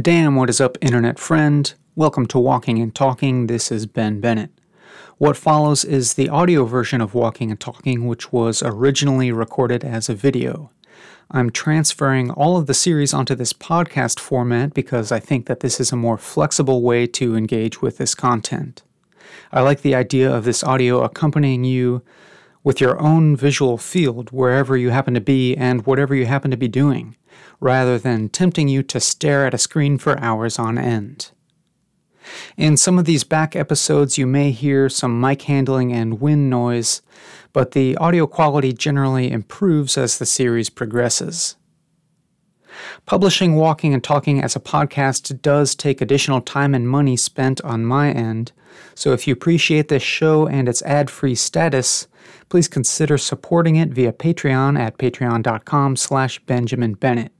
Damn, what is up, internet friend? Welcome to Walking and Talking. This is Ben Bennett. What follows is the audio version of Walking and Talking, which was originally recorded as a video. I'm transferring all of the series onto this podcast format because I think that this is a more flexible way to engage with this content. I like the idea of this audio accompanying you with your own visual field wherever you happen to be and whatever you happen to be doing rather than tempting you to stare at a screen for hours on end. In some of these back episodes, you may hear some mic handling and wind noise, but the audio quality generally improves as the series progresses. Publishing Walking and Talking as a podcast does take additional time and money spent on my end, so if you appreciate this show and its ad-free status, please consider supporting it via Patreon at patreon.com slash Benjamin Bennett.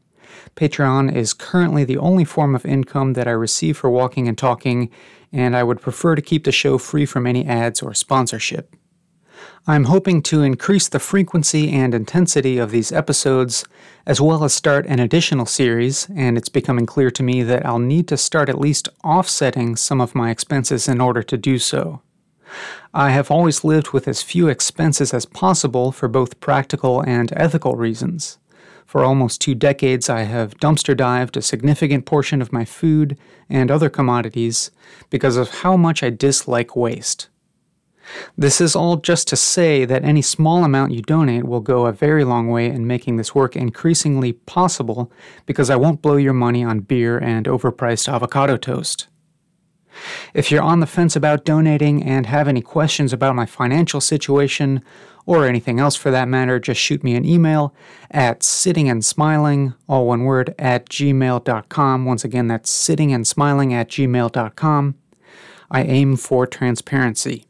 Patreon is currently the only form of income that I receive for walking and talking, and I would prefer to keep the show free from any ads or sponsorship. I'm hoping to increase the frequency and intensity of these episodes, as well as start an additional series, and it's becoming clear to me that I'll need to start at least offsetting some of my expenses in order to do so. I have always lived with as few expenses as possible for both practical and ethical reasons. For almost two decades, I have dumpster dived a significant portion of my food and other commodities because of how much I dislike waste. This is all just to say that any small amount you donate will go a very long way in making this work increasingly possible because I won't blow your money on beer and overpriced avocado toast. If you're on the fence about donating and have any questions about my financial situation, or anything else for that matter, just shoot me an email at sittingandsmiling, all one word, at gmail.com. Once again, that's sittingandsmiling at gmail.com. I aim for transparency.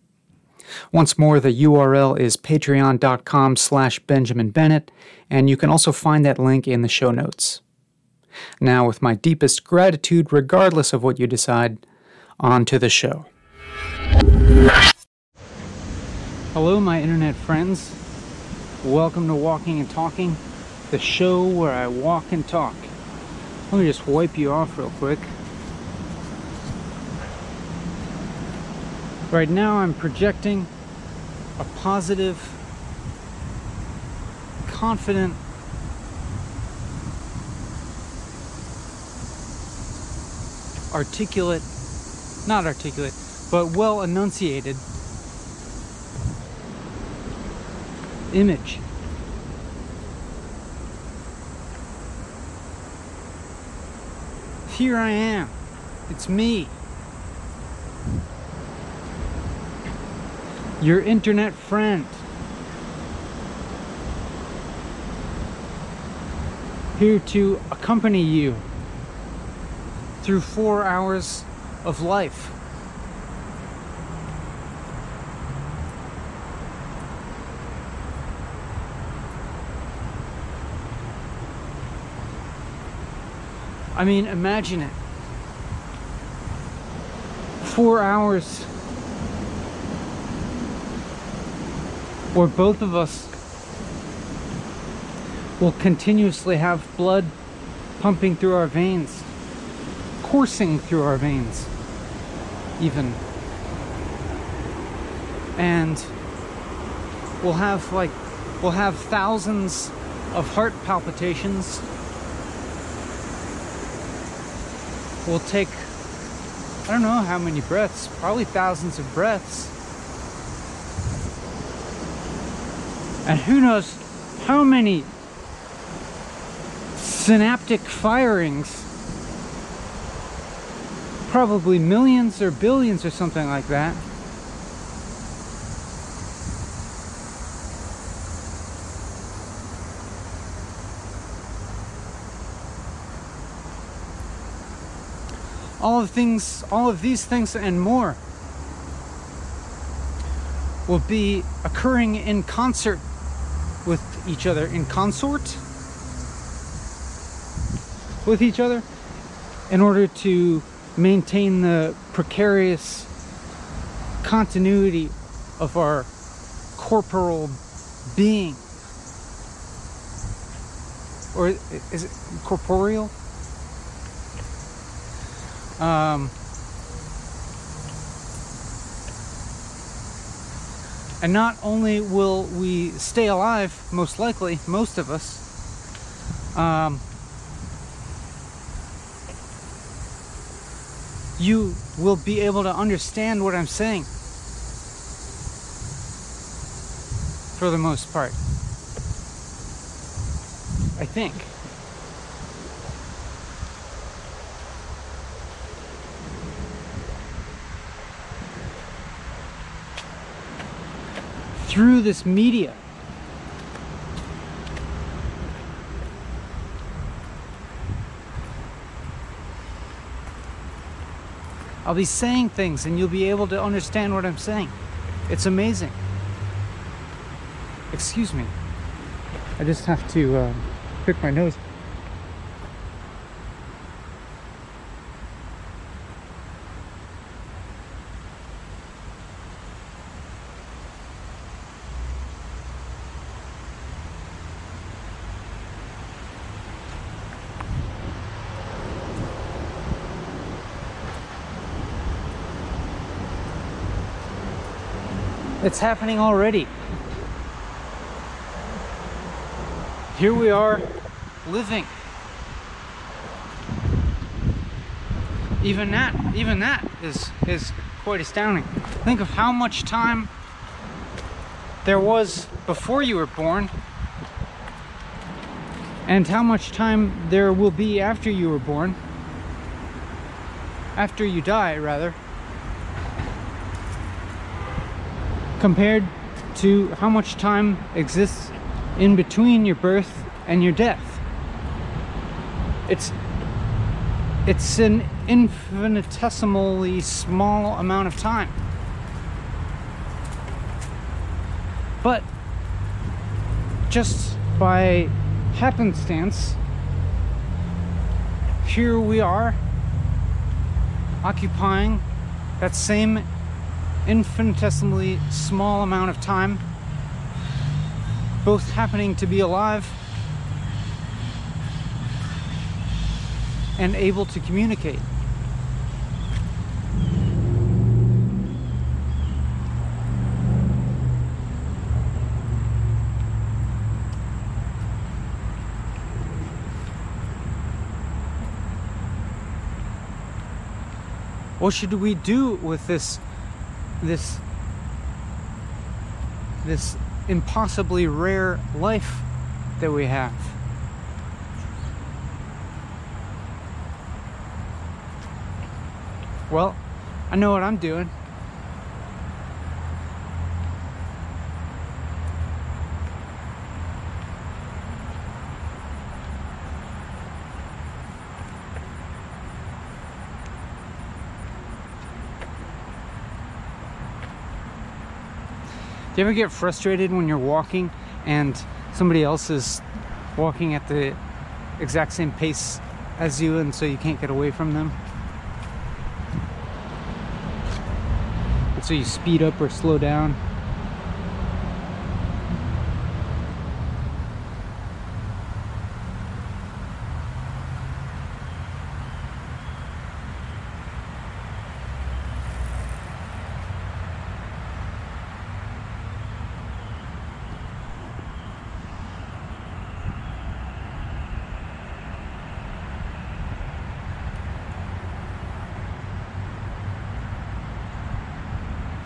Once more, the URL is patreon.com slash Benjamin Bennett, and you can also find that link in the show notes. Now, with my deepest gratitude, regardless of what you decide, on to the show. Hello, my internet friends. Welcome to Walking and Talking, the show where I walk and talk. Let me just wipe you off real quick. Right now, I'm projecting a positive, confident, articulate, not articulate, but well enunciated image. Here I am. It's me. Your internet friend. Here to accompany you through four hours of life. I mean, imagine it. Four hours where both of us will continuously have blood pumping through our veins, coursing through our veins, even. And we'll have like, we'll have thousands of heart palpitations We'll take, I don't know how many breaths, probably thousands of breaths. And who knows how many synaptic firings, probably millions or billions or something like that. all of things, all of these things and more will be occurring in concert with each other, in consort with each other in order to maintain the precarious continuity of our corporal being. Or is it corporeal? Um, and not only will we stay alive, most likely, most of us, um, you will be able to understand what I'm saying. For the most part. I think. Through this media. I'll be saying things and you'll be able to understand what I'm saying. It's amazing. Excuse me. I just have to uh, pick my nose. It's happening already. Here we are living. Even that, even that is is quite astounding. Think of how much time there was before you were born and how much time there will be after you were born. After you die, rather. Compared to how much time exists in between your birth and your death. It's it's an infinitesimally small amount of time. But just by happenstance, here we are occupying that same infinitesimally small amount of time, both happening to be alive and able to communicate. What should we do with this this this impossibly rare life that we have. Well, I know what I'm doing. Do you ever get frustrated when you're walking and somebody else is walking at the exact same pace as you and so you can't get away from them? And so you speed up or slow down?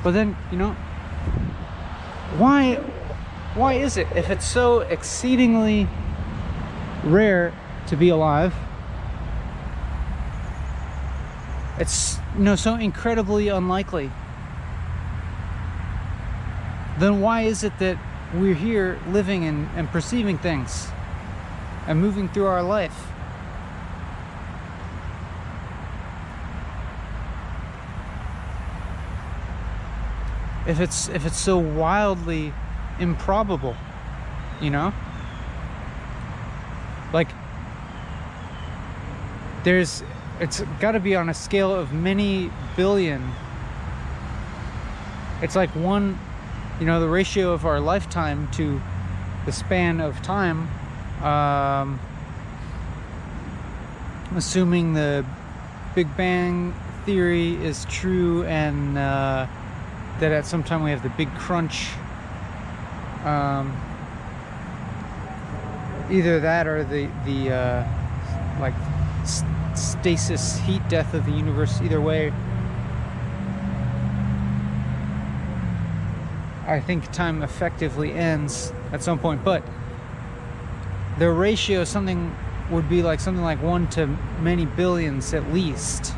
But then, you know, why why is it if it's so exceedingly rare to be alive? It's you know so incredibly unlikely. Then why is it that we're here living and, and perceiving things and moving through our life? If it's if it's so wildly improbable you know? Like there's it's got to be on a scale of many billion. It's like one you know the ratio of our lifetime to the span of time um, assuming the Big Bang theory is true and uh, that at some time we have the big crunch. Um, either that or the the uh, like stasis heat death of the universe. Either way, I think time effectively ends at some point. But the ratio something would be like something like one to many billions at least,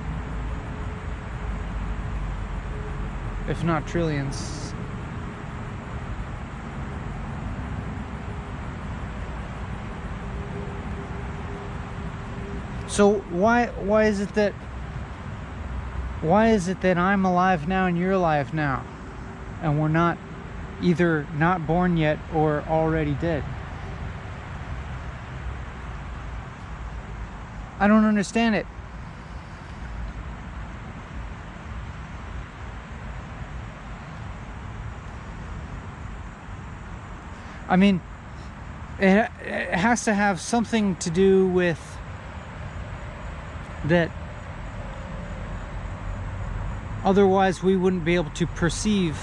if not trillions. So why why is it that why is it that I'm alive now and you're alive now and we're not either not born yet or already dead? I don't understand it. I mean, it, it has to have something to do with that otherwise we wouldn't be able to perceive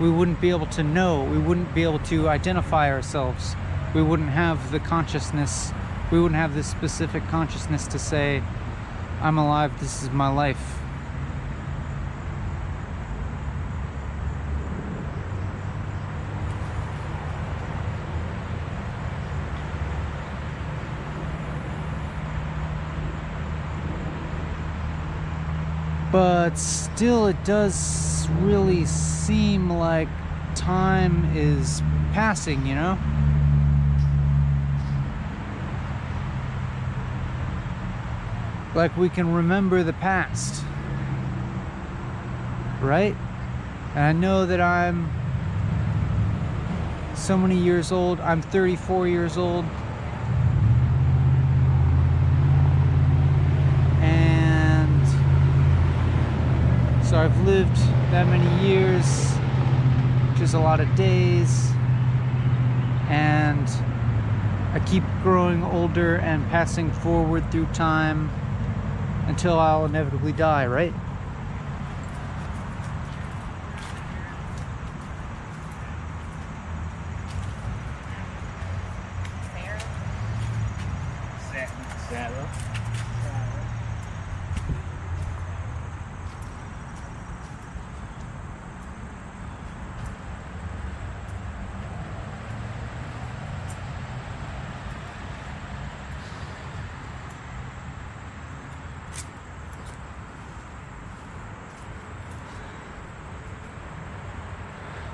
we wouldn't be able to know we wouldn't be able to identify ourselves we wouldn't have the consciousness we wouldn't have this specific consciousness to say i'm alive this is my life but still it does really seem like time is passing, you know? Like we can remember the past. Right? And I know that I'm so many years old. I'm 34 years old. So I've lived that many years, which is a lot of days, and I keep growing older and passing forward through time until I'll inevitably die, right?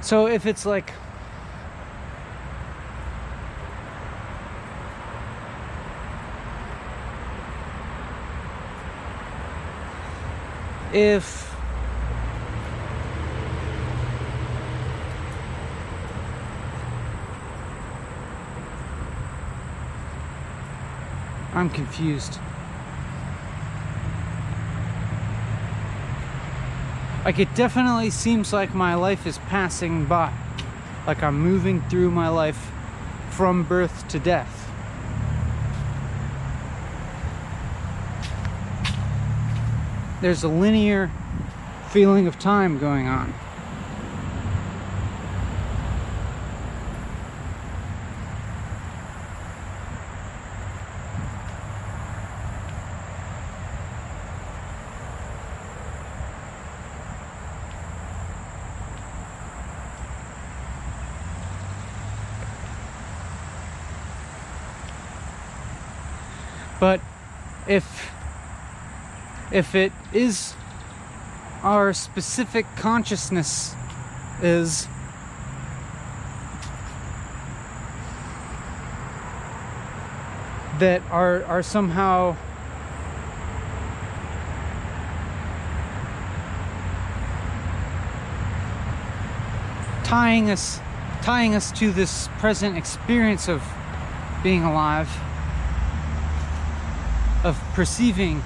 So if it's like if I'm confused. Like it definitely seems like my life is passing by. Like I'm moving through my life from birth to death. There's a linear feeling of time going on. But if if it is our specific consciousness is that are are somehow tying us tying us to this present experience of being alive of perceiving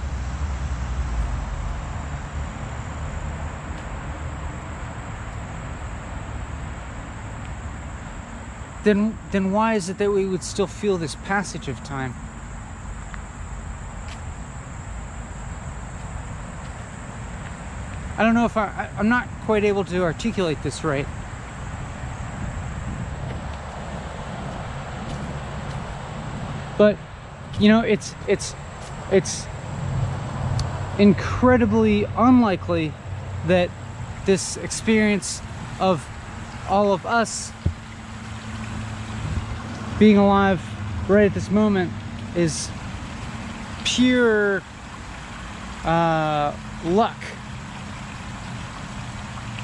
then then why is it that we would still feel this passage of time I don't know if I, I I'm not quite able to articulate this right. But you know, it's it's it's incredibly unlikely that this experience of all of us being alive right at this moment is pure uh, luck.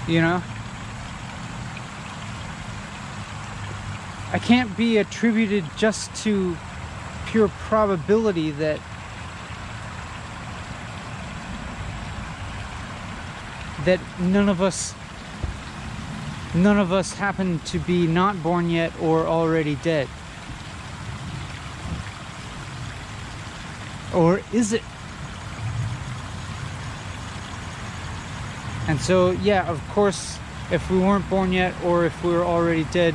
You know? I can't be attributed just to pure probability that that none of us none of us happen to be not born yet or already dead. Or is it? And so, yeah, of course, if we weren't born yet or if we were already dead,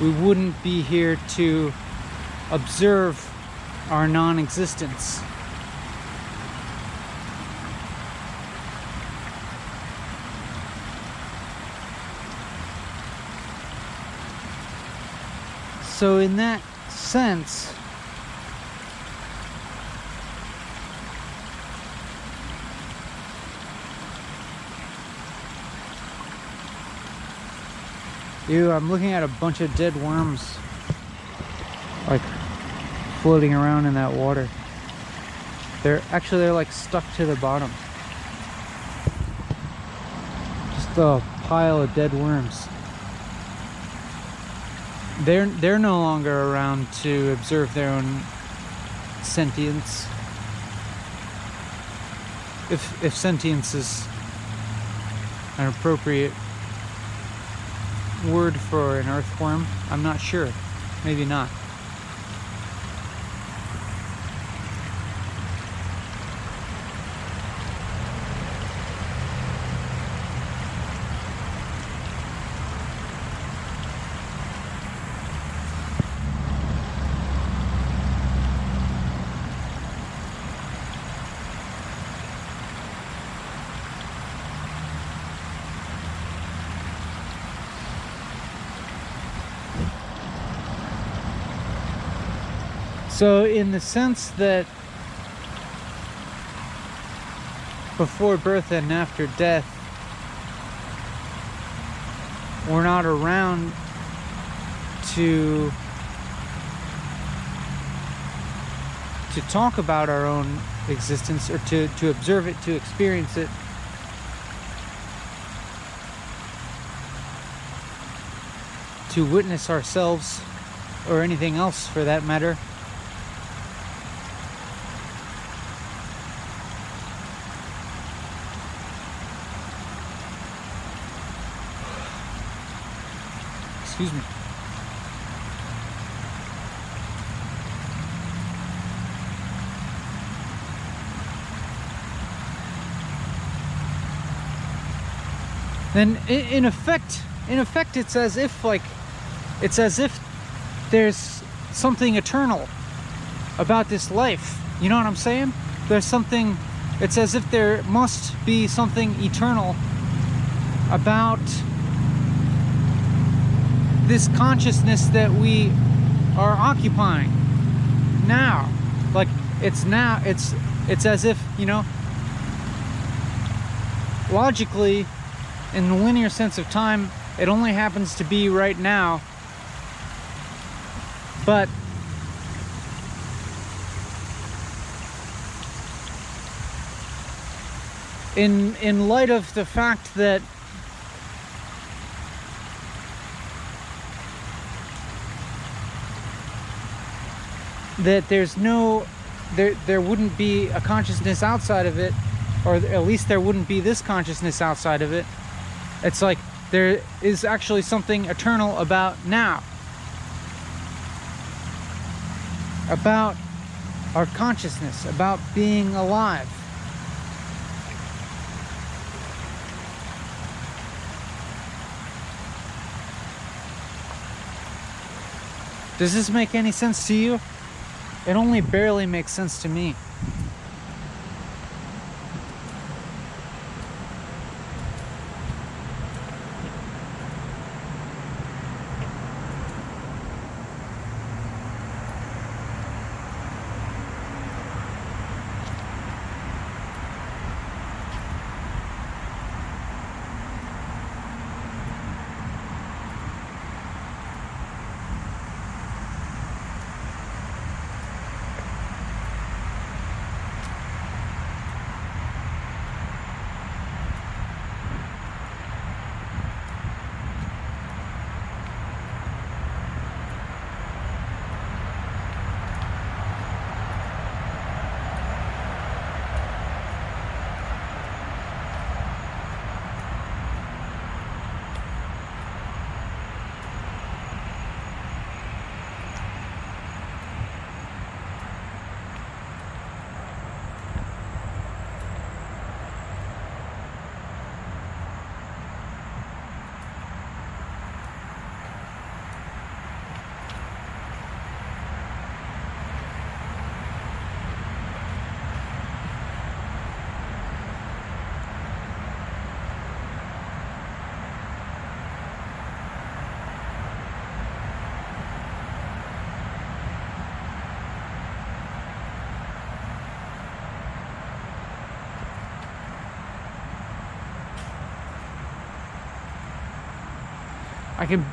we wouldn't be here to observe our non existence. So, in that sense, Ew, I'm looking at a bunch of dead worms. Like floating around in that water. They're actually they're like stuck to the bottom. Just a pile of dead worms. They're they're no longer around to observe their own sentience. If if sentience is an appropriate word for an earthworm, I'm not sure. Maybe not. So, in the sense that before birth and after death, we're not around to to talk about our own existence or to, to observe it, to experience it. To witness ourselves or anything else for that matter. Excuse me. Then in effect, in effect, it's as if like, it's as if there's something eternal about this life. You know what I'm saying? There's something, it's as if there must be something eternal about this consciousness that we are occupying now. Like it's now it's it's as if you know logically in the linear sense of time it only happens to be right now. But in in light of the fact that that there's no there there wouldn't be a consciousness outside of it or at least there wouldn't be this consciousness outside of it. It's like there is actually something eternal about now. About our consciousness about being alive. Does this make any sense to you? It only barely makes sense to me.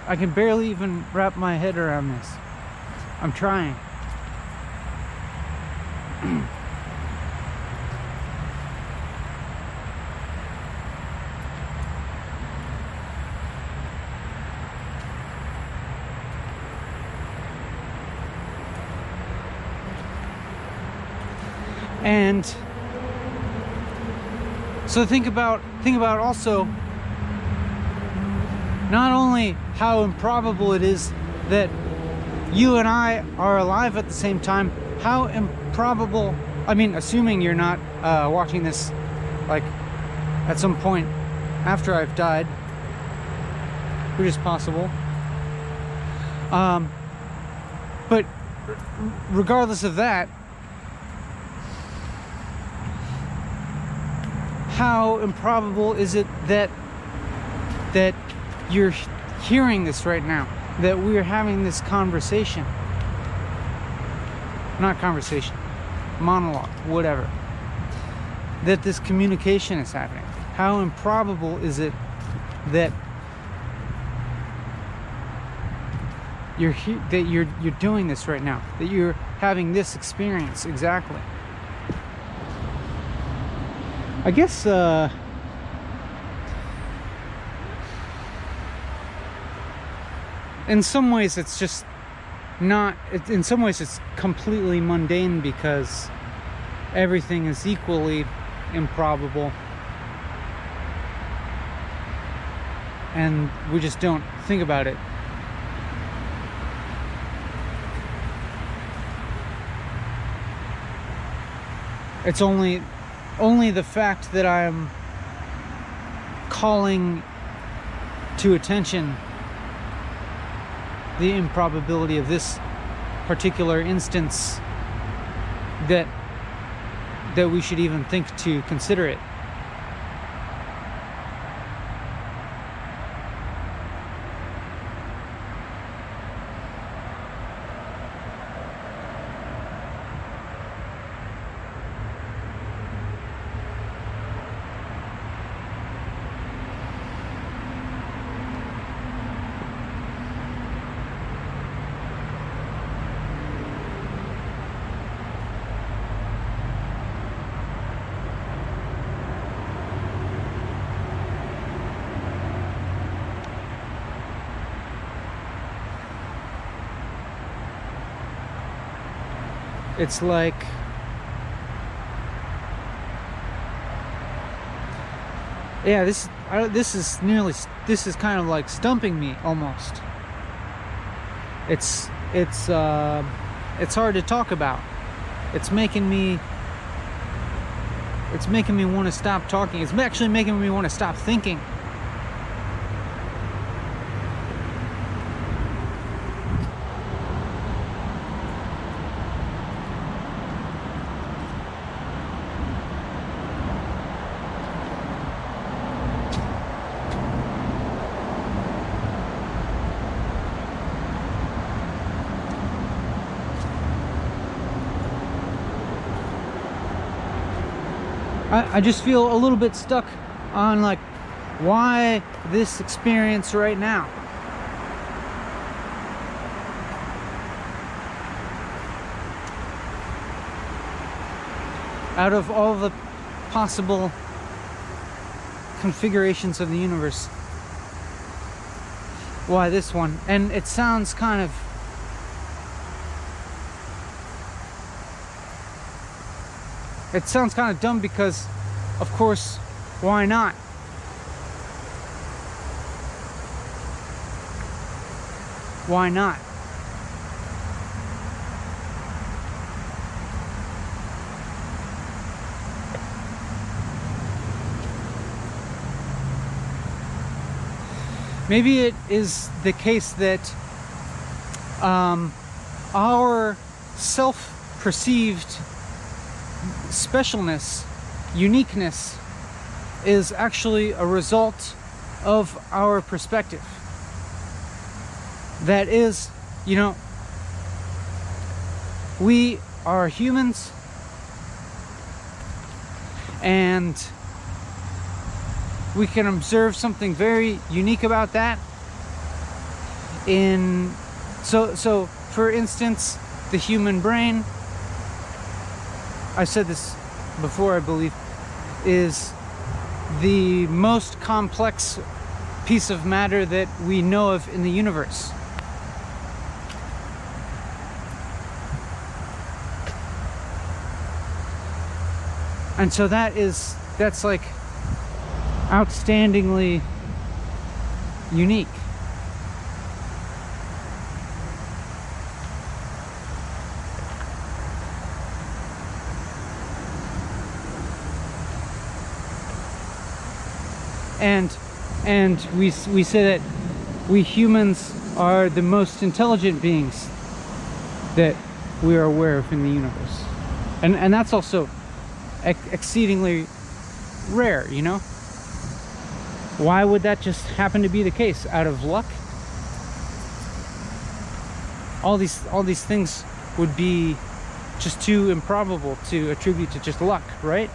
I can barely even wrap my head around this. I'm trying. and so think about think about also not only how improbable it is that you and I are alive at the same time, how improbable, I mean, assuming you're not uh, watching this like at some point after I've died, which is possible. Um, but regardless of that, how improbable is it that that you're hearing this right now that we're having this conversation. Not conversation monologue whatever. That this communication is happening. How improbable is it that you're he- that you're you're doing this right now that you're having this experience exactly? I guess uh, in some ways it's just not it, in some ways it's completely mundane because everything is equally improbable. And we just don't think about it. It's only only the fact that I'm calling to attention the improbability of this particular instance that that we should even think to consider it. It's like yeah, this I, this is nearly this is kind of like stumping me almost. It's it's uh, it's hard to talk about. It's making me it's making me want to stop talking. It's actually making me want to stop thinking. I, just feel a little bit stuck on like why this experience right now? Out of all the possible configurations of the universe why this one? And it sounds kind of It sounds kind of dumb because, of course, why not? Why not? Maybe it is the case that um, our self perceived specialness, uniqueness, is actually a result of our perspective. That is, you know, we are humans and we can observe something very unique about that in so so for instance the human brain i said this before i believe is the most complex piece of matter that we know of in the universe. And so that is that's like outstandingly unique and and we we say that we humans are the most intelligent beings that we are aware of in the universe. And and that's also ex exceedingly rare you know? Why would that just happen to be the case? Out of luck? All these all these things would be just too improbable to attribute to just luck right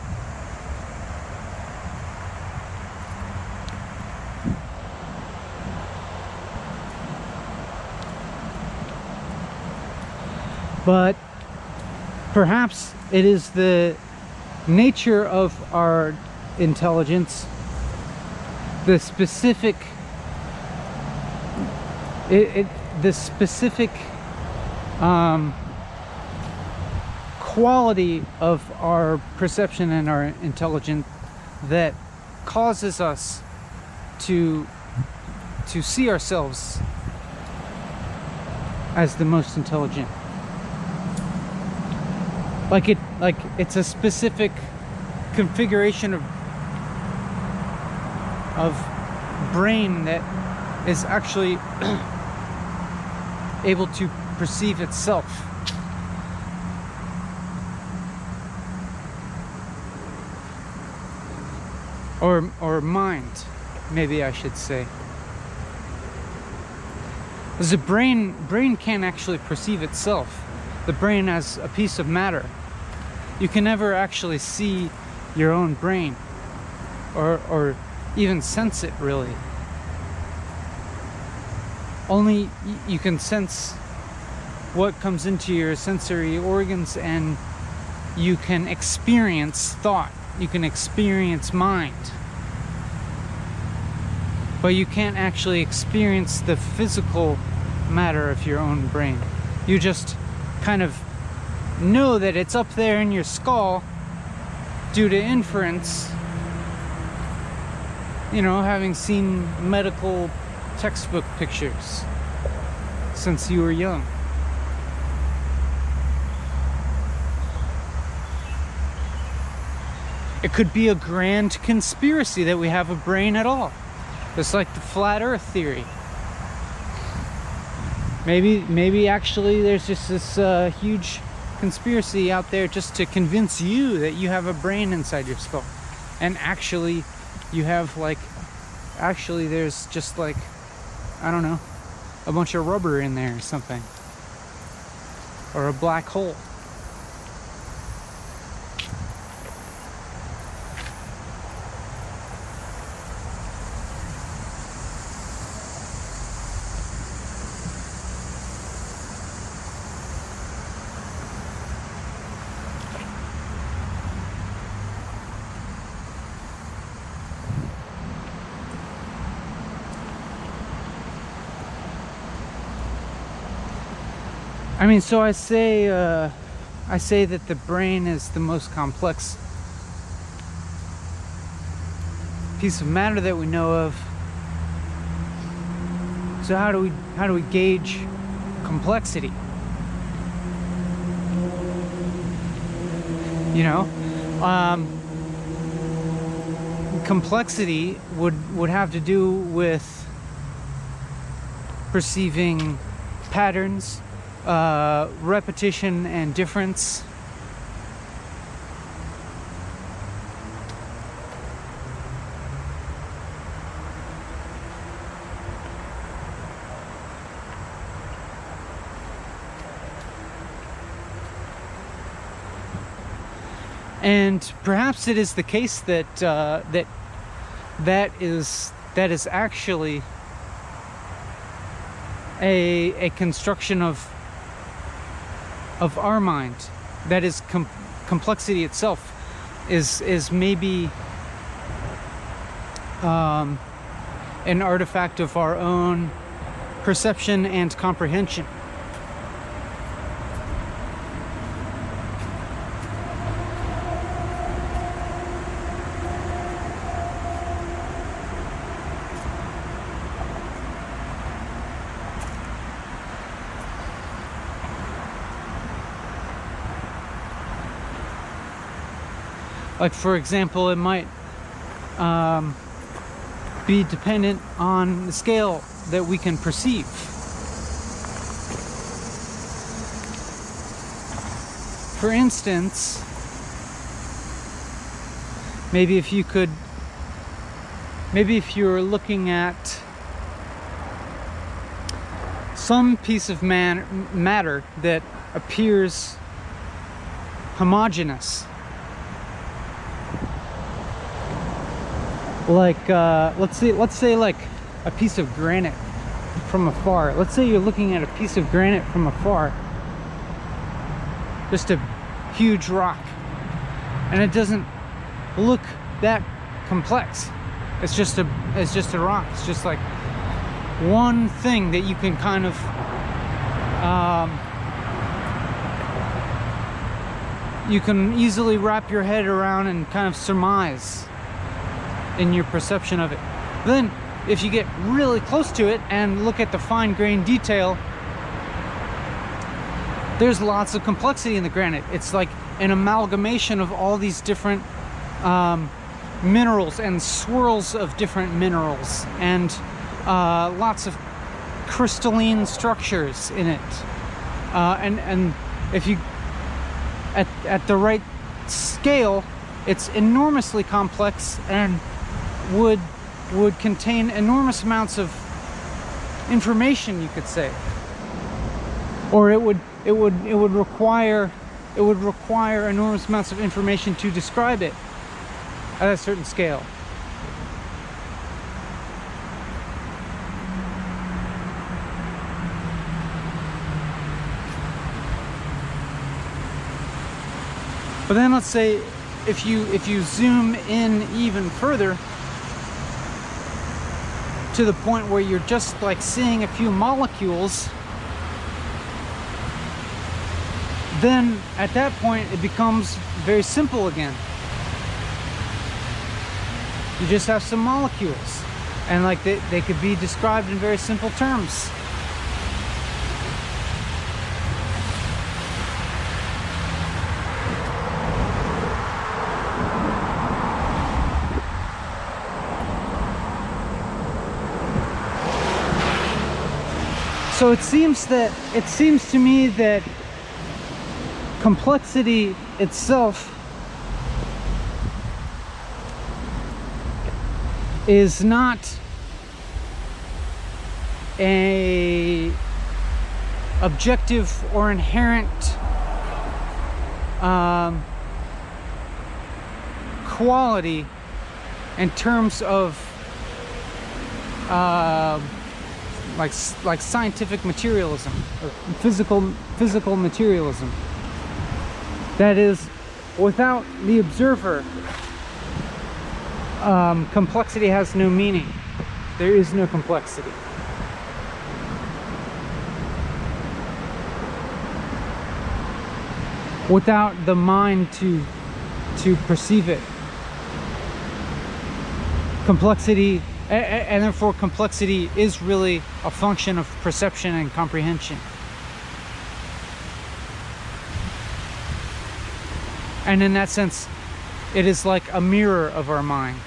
but perhaps it is the nature of our intelligence the specific it, it the specific um, quality of our perception and our intelligence that causes us to to see ourselves as the most intelligent like it like it's a specific configuration of of brain that is actually able to perceive itself. Or or mind maybe I should say. Because the brain brain can't actually perceive itself. The brain as a piece of matter you can never actually see your own brain or, or even sense it really. Only you can sense what comes into your sensory organs and you can experience thought, you can experience mind. But you can't actually experience the physical matter of your own brain. You just kind of know that it's up there in your skull due to inference. You know, having seen medical textbook pictures since you were young. It could be a grand conspiracy that we have a brain at all. It's like the flat earth theory. Maybe, maybe actually there's just this uh, huge conspiracy out there just to convince you that you have a brain inside your skull. And actually, you have like, actually, there's just like, I don't know, a bunch of rubber in there or something. Or a black hole. I mean, so I say, uh, I say that the brain is the most complex piece of matter that we know of. So how do we how do we gauge complexity? You know, um, complexity would would have to do with perceiving patterns uh, repetition and difference. And perhaps it is the case that uh, that that is that is actually a, a construction of of our mind that is com- complexity itself is is maybe um, an artifact of our own perception and comprehension. Like, for example, it might um, be dependent on the scale that we can perceive. For instance, maybe if you could, maybe if you're looking at some piece of man, matter that appears homogeneous like uh, let's say let's say like a piece of granite from afar. Let's say you're looking at a piece of granite from afar. Just a huge rock. And it doesn't look that complex. It's just a it's just a rock. It's just like one thing that you can kind of um, you can easily wrap your head around and kind of surmise in your perception of it. Then, if you get really close to it and look at the fine grain detail, there's lots of complexity in the granite. It's like an amalgamation of all these different um, minerals and swirls of different minerals and uh, lots of crystalline structures in it. Uh, and and if you at at the right scale, it's enormously complex and would would contain enormous amounts of information you could say. Or it would it would it would require it would require enormous amounts of information to describe it at a certain scale. But then let's say if you if you zoom in even further to the point where you're just like seeing a few molecules, then at that point it becomes very simple again. You just have some molecules and like they, they could be described in very simple terms. So it seems that it seems to me that complexity itself is not a objective or inherent um, quality in terms of uh, like like scientific materialism or physical physical materialism. That is without the observer um, complexity has no meaning. There is no complexity. Without the mind to to perceive it. Complexity and therefore complexity is really a function of perception and comprehension. And in that sense, it is like a mirror of our mind.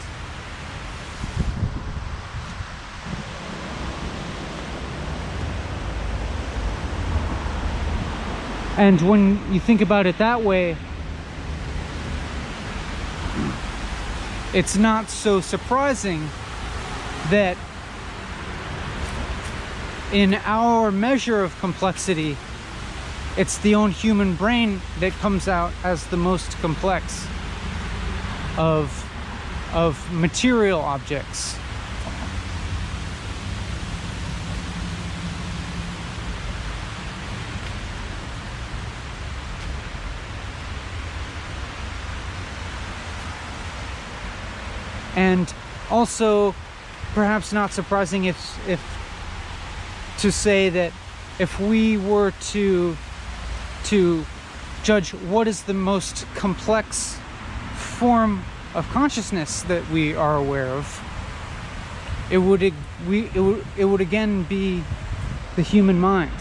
And when you think about it that way, it's not so surprising that in our measure of complexity, it's the own human brain that comes out as the most complex of, of material objects. And also perhaps not surprising if if to say that if we were to to judge what is the most complex form of consciousness that we are aware of it would we it would, it would again be the human mind.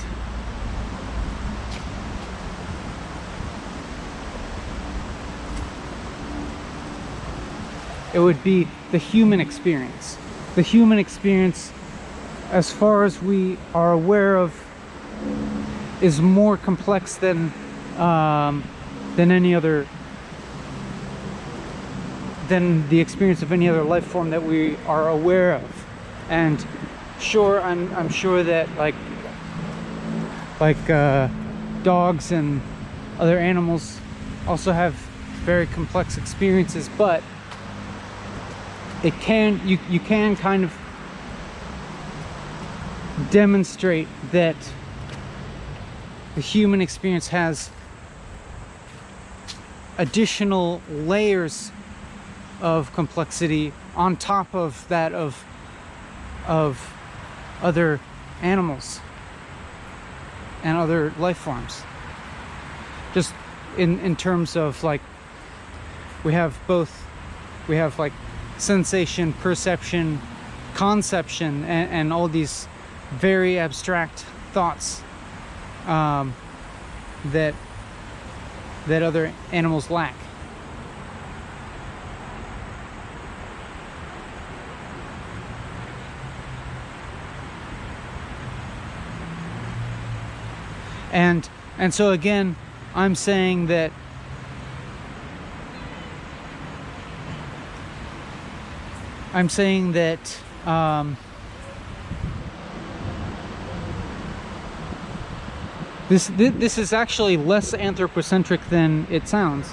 It would be the human experience the human experience as far as we are aware of is more complex than um, than any other than the experience of any other life form that we are aware of. And sure I'm, I'm sure that like like uh, dogs and other animals also have very complex experiences but it can you you can kind of demonstrate that the human experience has additional layers of complexity on top of that of of other animals and other life forms. Just in in terms of like we have both we have like sensation perception conception and, and all these very abstract thoughts um, that that other animals lack. And and so again, I'm saying that I'm saying that um, This, this is actually less anthropocentric than it sounds.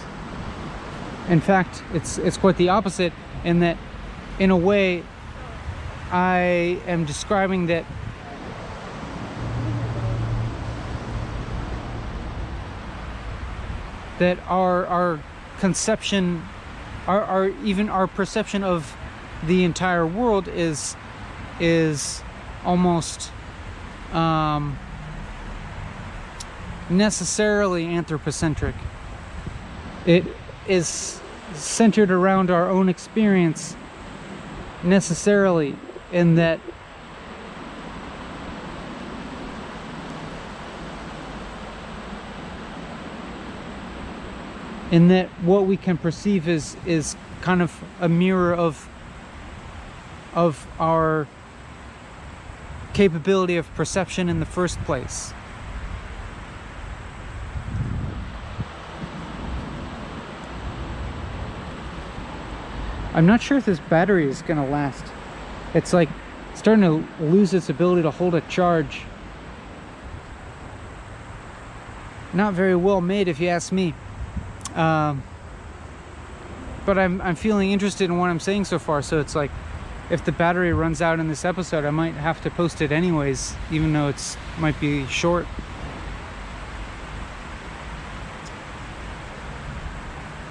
In fact, it's, it's quite the opposite in that, in a way, I am describing that that our our conception our, our even our perception of the entire world is is almost um, necessarily anthropocentric. It is centered around our own experience necessarily in that in that what we can perceive is is kind of a mirror of of our capability of perception in the first place I'm not sure if this battery is gonna last. It's like starting to lose its ability to hold a charge. Not very well made if you ask me. Um, but I'm, I'm feeling interested in what I'm saying so far, so it's like if the battery runs out in this episode, I might have to post it anyways, even though it's might be short.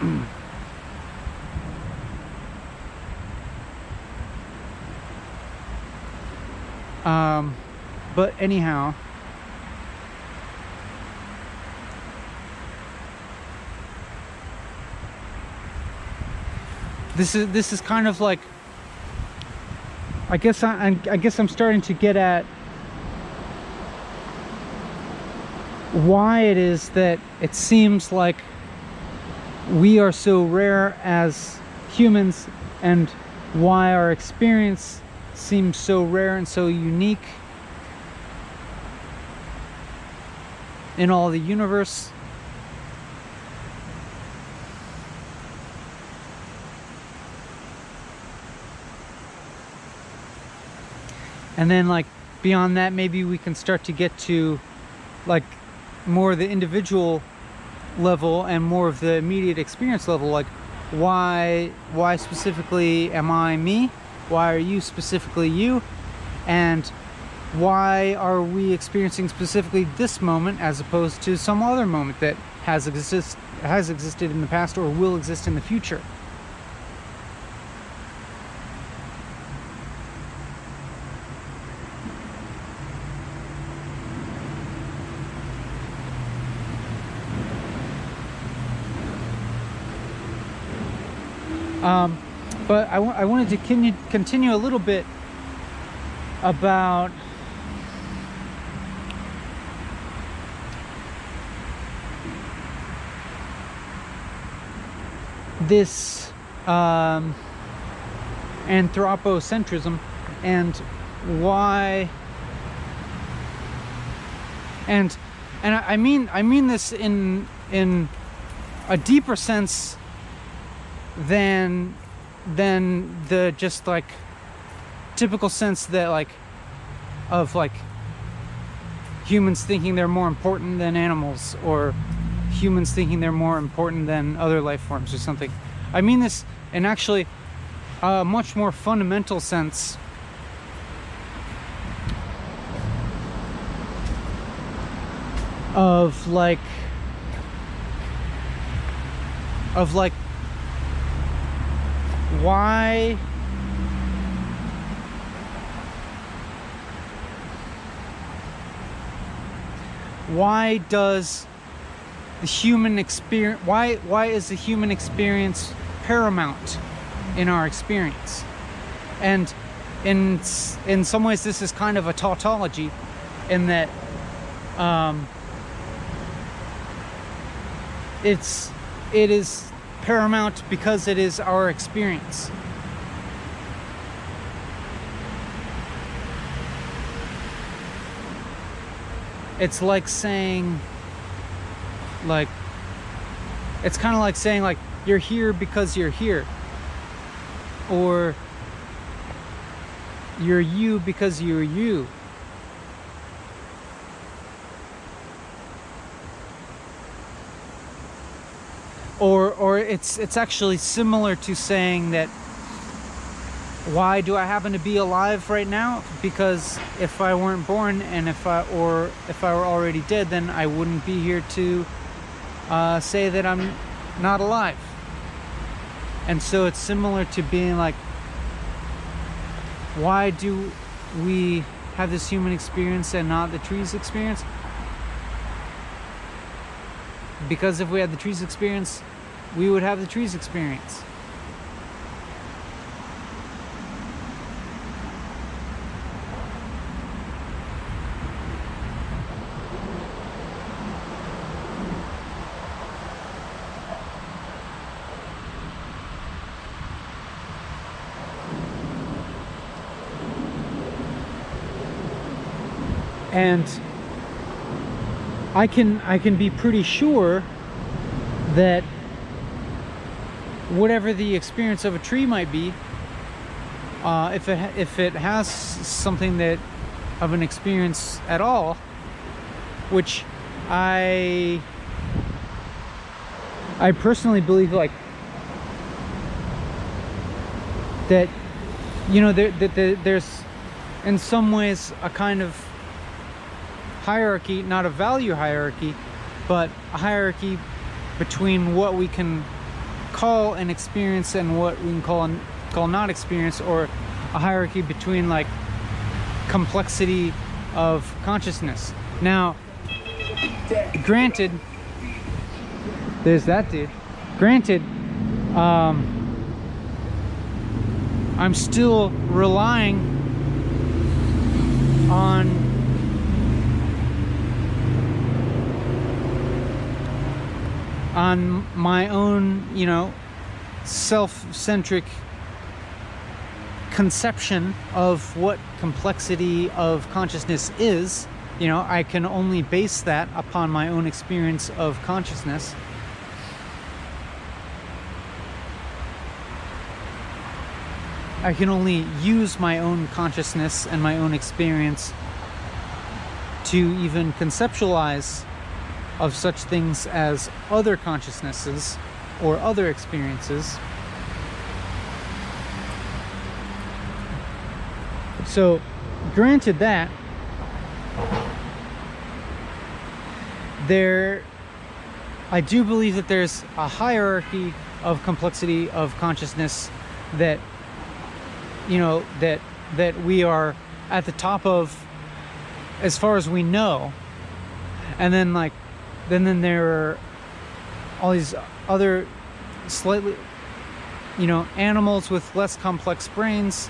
Um, but anyhow, this is this is kind of like I guess I, I guess I'm starting to get at why it is that it seems like we are so rare as humans and why our experience seems so rare and so unique in all the universe. And then like beyond that, maybe we can start to get to like more of the individual level and more of the immediate experience level. Like why, why specifically am I me? Why are you specifically you? And why are we experiencing specifically this moment as opposed to some other moment that has exist has existed in the past or will exist in the future? Um, but I, I wanted to continue, continue a little bit about this um, anthropocentrism and why and and I mean I mean this in in a deeper sense than than the just like typical sense that like of like humans thinking they're more important than animals or humans thinking they're more important than other life forms or something. I mean this in actually a much more fundamental sense of like of like why why does the human experience why why is the human experience paramount in our experience? And in in some ways this is kind of a tautology in that um, it's it is paramount because it is our experience. It's like saying like it's kind of like saying like you're here because you're here or you're you because you're you or or it's it's actually similar to saying that why do I happen to be alive right now? Because if I weren't born and if I or if I were already dead, then I wouldn't be here to uh, say that I'm not alive. And so it's similar to being like, why do we have this human experience and not the trees experience? Because if we had the trees experience, we would have the trees experience. and I can I can be pretty sure that whatever the experience of a tree might be, uh, if it if it has something that of an experience at all, which I I personally believe like that you know there, that there's in some ways a kind of hierarchy, not a value hierarchy, but a hierarchy between what we can call an experience and what we can call an, call not experience, or a hierarchy between like complexity of consciousness. Now, granted, there's that dude. Granted, um, I'm still relying on on my own, you know, self-centric conception of what complexity of consciousness is. You know, I can only base that upon my own experience of consciousness. I can only use my own consciousness and my own experience to even conceptualize of such things as other consciousnesses or other experiences. So, granted that, there, I do believe that there's a hierarchy of complexity of consciousness that, you know, that that we are at the top of as far as we know and then like then then there are all these other slightly you know, animals with less complex brains.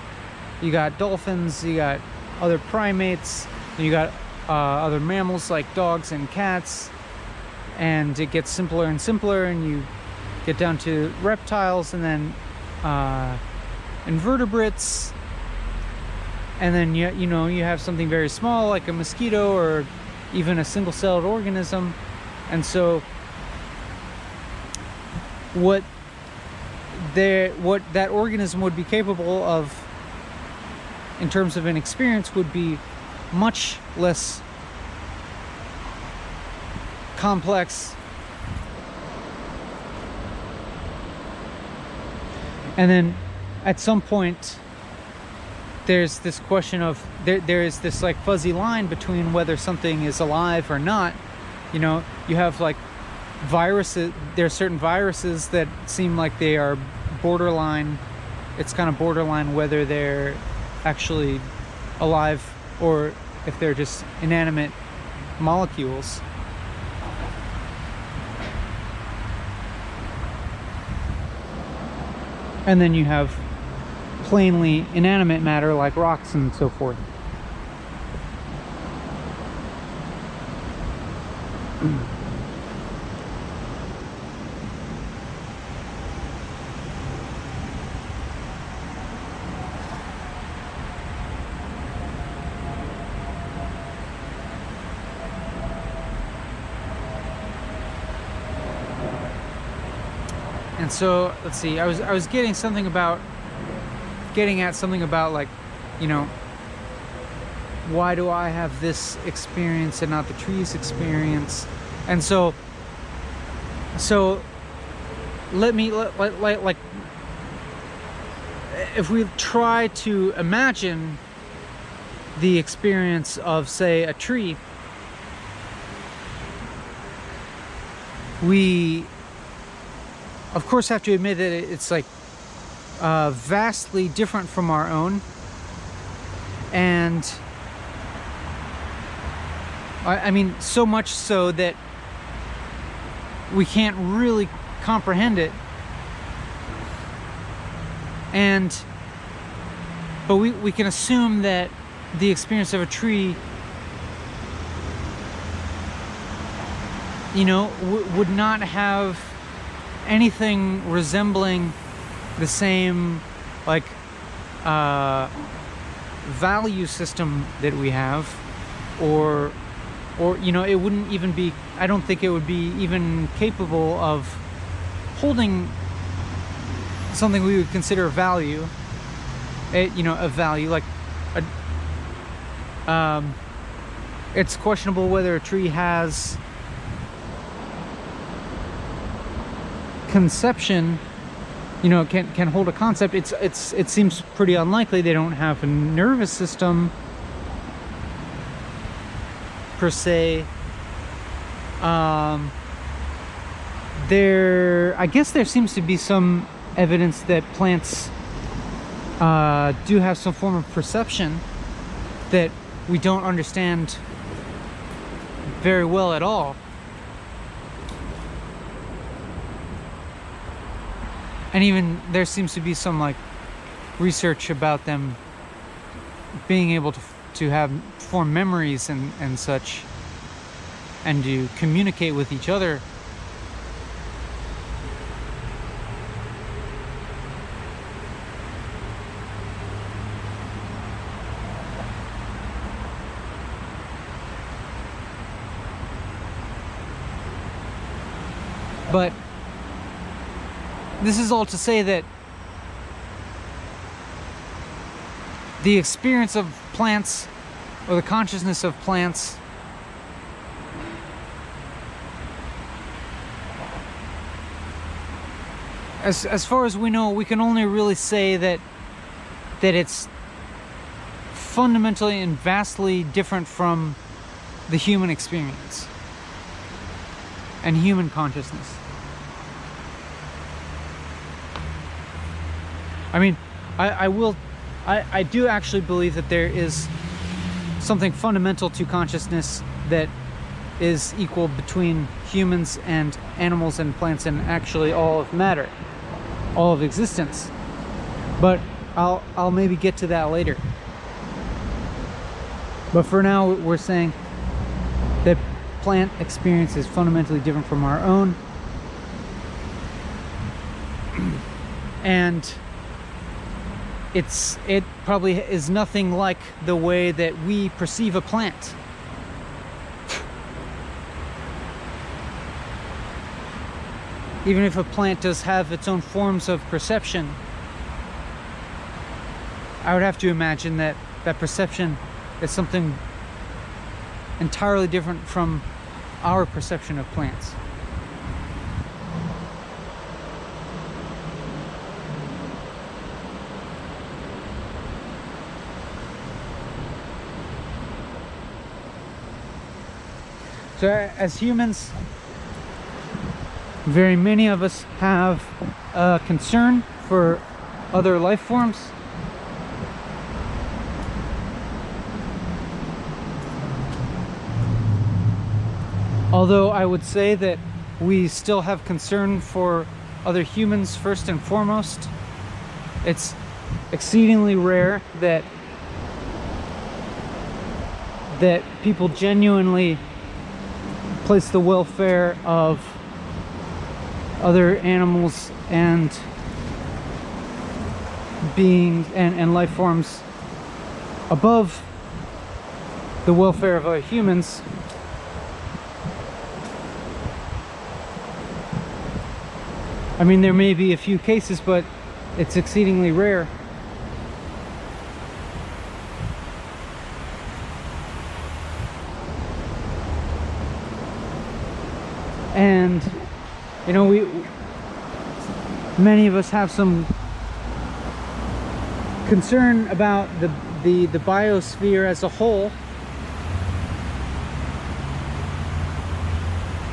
You got dolphins, you got other primates, you got uh, other mammals like dogs and cats, and it gets simpler and simpler, and you get down to reptiles, and then uh, invertebrates, and then you you know you have something very small like a mosquito or even a single-celled organism, and so what there what that organism would be capable of in terms of an experience would be much less complex. And then at some point there's this question of there there is this like fuzzy line between whether something is alive or not you know you have like viruses there are certain viruses that seem like they are borderline it's kind of borderline whether they're actually alive or if they're just inanimate molecules. And then you have plainly inanimate matter like rocks and so forth. And so let's see i was i was getting something about getting at something about like you know why do i have this experience and not the trees experience? And so so let me let, let like if we try to imagine the experience of say a tree we of course have to admit that it's like uh, vastly different from our own. And I, mean so much so that we can't really comprehend it. And but we, we can assume that the experience of a tree you know would not have anything resembling the same like uh, value system that we have or or you know it wouldn't even be i don't think it would be even capable of holding something we would consider value it, you know a value like a, um, it's questionable whether a tree has conception you know can can hold a concept. It's it's it seems pretty unlikely. They don't have a nervous system per se. Um there i guess there seems to be some evidence that plants uh, do have some form of perception that we don't understand very well at all. And even there seems to be some like research about them being able to to have form memories and and such and to communicate with each other but this is all to say that the experience of plants or the consciousness of plants. As as far as we know we can only really say that that it's fundamentally and vastly different from the human experience and human consciousness. I mean, I, I will, I, I do actually believe that there is something fundamental to consciousness that is equal between humans and animals and plants and actually all of matter. all of existence. But I'll I'll maybe get to that later. But for now, we're saying that plant experience is fundamentally different from our own. and it's it probably is nothing like the way that we perceive a plant. Even if a plant does have its own forms of perception, I would have to imagine that that perception is something entirely different from our perception of plants. So, as humans, very many of us have a concern for other life forms. Although I would say that we still have concern for other humans first and foremost. It's exceedingly rare that that people genuinely place the welfare of other animals and beings and, and life forms above the welfare of other humans. I mean there may be a few cases but it's exceedingly rare and you know we many of us have some concern about the the the biosphere as a whole.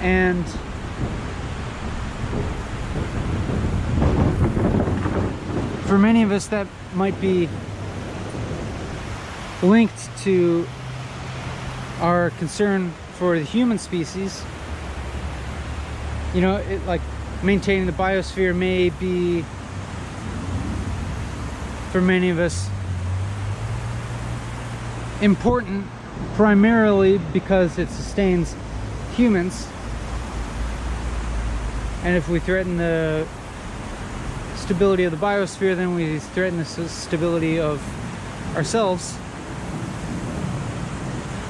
And for many of us that might be linked to our concern for the human species you know, it, like maintaining the biosphere may be for many of us important primarily because it sustains humans. And if we threaten the stability of the biosphere then we threaten the stability of ourselves.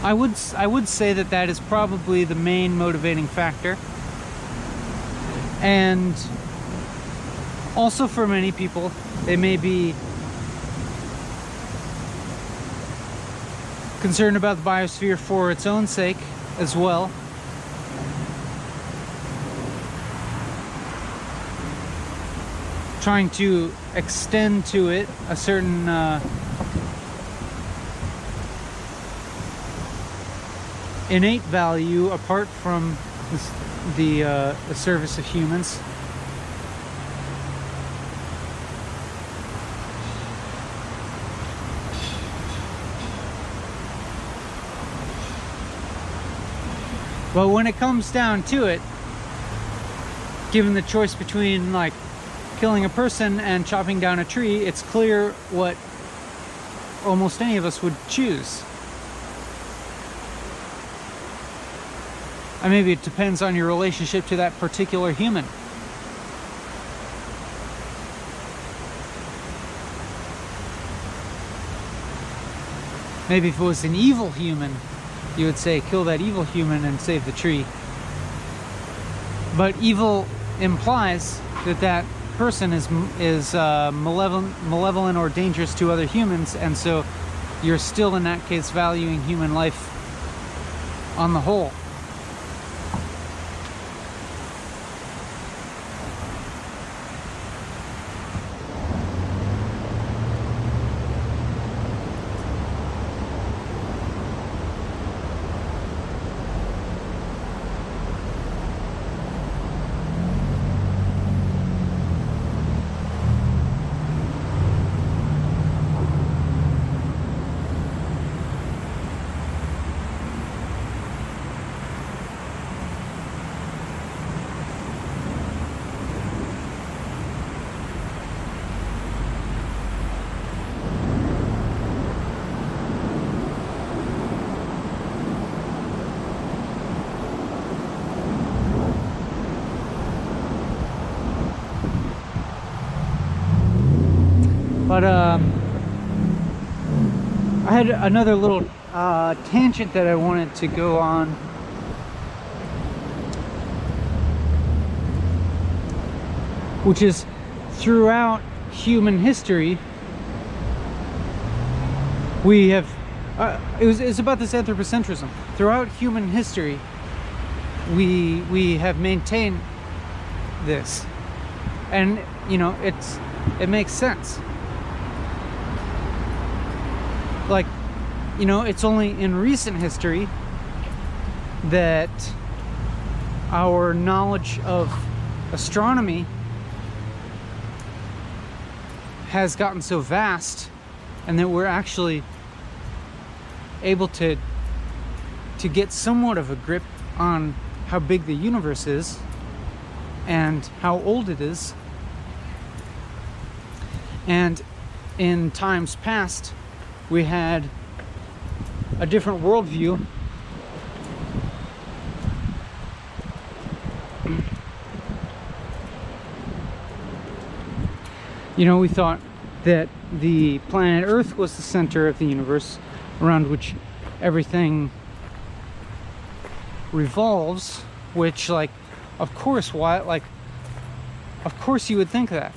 I would I would say that that is probably the main motivating factor and also for many people, they may be concerned about the biosphere for its own sake as well. Trying to extend to it a certain uh, innate value apart from this the, uh, the service of humans. But when it comes down to it, given the choice between like killing a person and chopping down a tree, it's clear what almost any of us would choose. And maybe it depends on your relationship to that particular human. Maybe if it was an evil human, you would say kill that evil human and save the tree. But evil implies that that person is is uh, malevolent, malevolent or dangerous to other humans, and so you're still in that case valuing human life on the whole. Had another little uh, tangent that I wanted to go on. Which is throughout human history, we have uh, it was it's about this anthropocentrism. Throughout human history we we have maintained this. And you know it's it makes sense like you know it's only in recent history that our knowledge of astronomy has gotten so vast and that we're actually able to to get somewhat of a grip on how big the universe is and how old it is. And in times past, we had a different worldview. You know, we thought that the planet Earth was the center of the universe around which everything revolves which like of course why like of course you would think that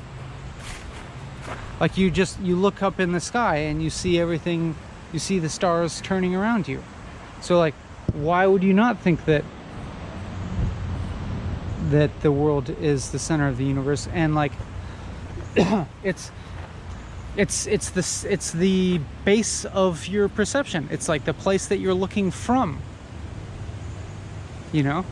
like you just you look up in the sky and you see everything you see the stars turning around you. So like why would you not think that that the world is the center of the universe? And like it's it's it's the it's the base of your perception. It's like the place that you're looking from. You know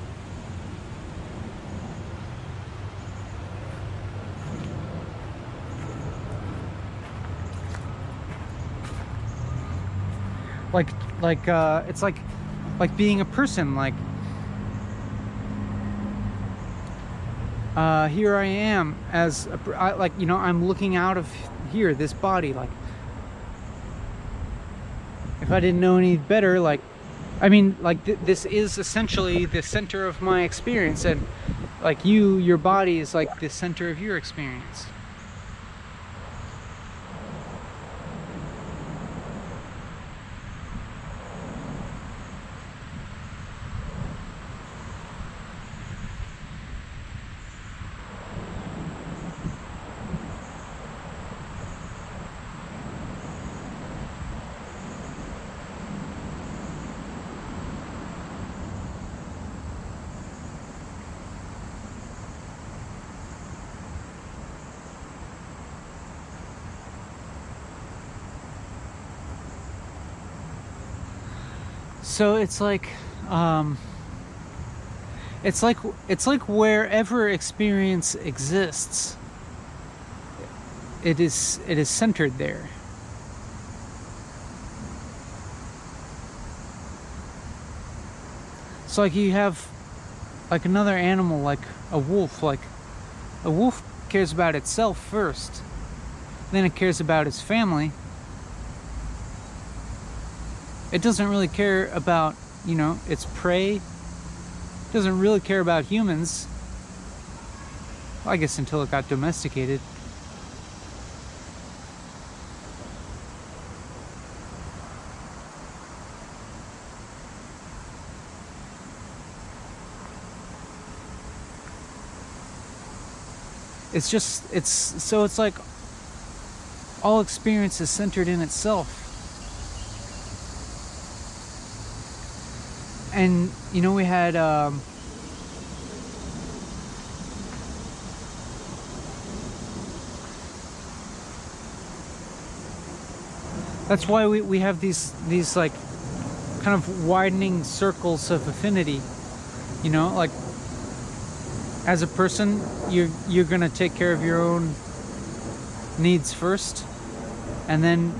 like like uh it's like like being a person like uh here i am as a, I, like you know i'm looking out of here, this body, like, if I didn't know any better, like, I mean, like, th this is essentially the center of my experience, and, like, you, your body is like the center of your experience. So it's like um, it's like it's like wherever experience exists it is it is centered there. So like you have like another animal like a wolf like a wolf cares about itself first then it cares about its family it doesn't really care about, you know, its prey. It doesn't really care about humans. Well, I guess until it got domesticated. It's just, it's, so it's like all experience is centered in itself. And you know we had um, that's why we, we have these these like kind of widening circles of affinity you know like as a person you're you're gonna take care of your own needs first and then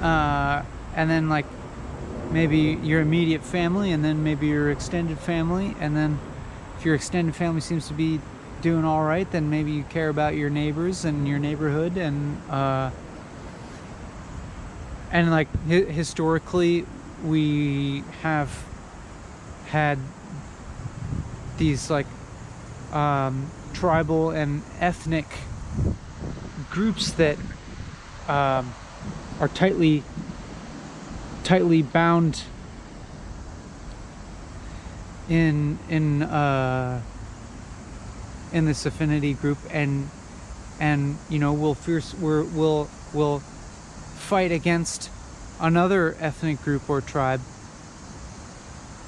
uh and then like maybe your immediate family and then maybe your extended family and then if your extended family seems to be doing all right then maybe you care about your neighbors and your neighborhood and uh, and like hi- historically we have had these like um, tribal and ethnic groups that um, are tightly tightly bound in in uh, in this affinity group and and you know we'll fierce we're, will we'll fight against another ethnic group or tribe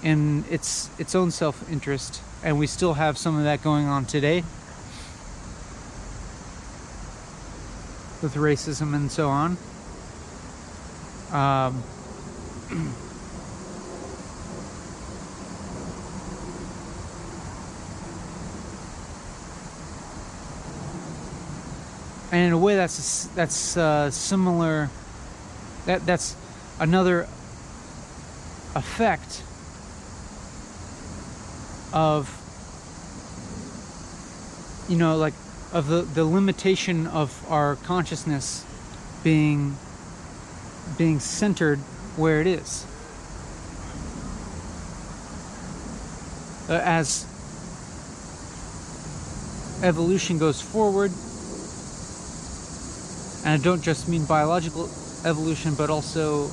in its its own self-interest and we still have some of that going on today with racism and so on. Um, and in a way that's that's uh, similar that that's another effect of you know like of the the limitation of our consciousness being being centered where it is. Uh, as evolution goes forward and I don't just mean biological evolution but also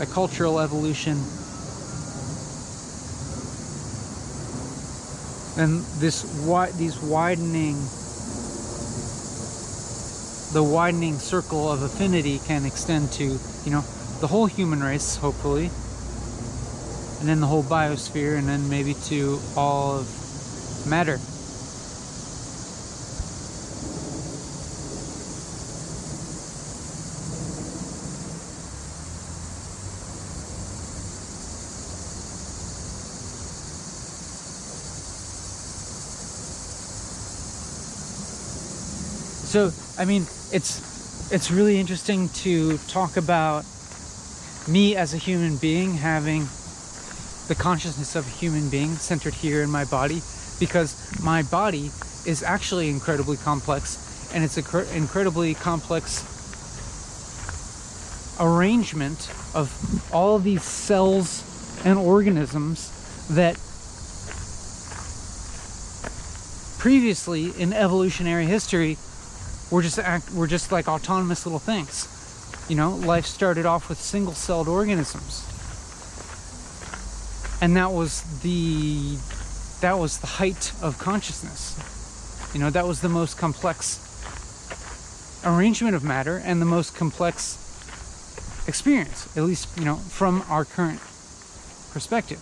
a cultural evolution and this wi- these widening the widening circle of affinity can extend to you know the whole human race hopefully and then the whole biosphere and then maybe to all of matter. So, I mean, it's it's really interesting to talk about me as a human being having the consciousness of a human being centered here in my body because my body is actually incredibly complex and it's an cr- incredibly complex arrangement of all these cells and organisms that previously in evolutionary history we're just act we're just like autonomous little things you know life started off with single-celled organisms. And that was the that was the height of consciousness. You know that was the most complex arrangement of matter and the most complex experience at least you know from our current perspective.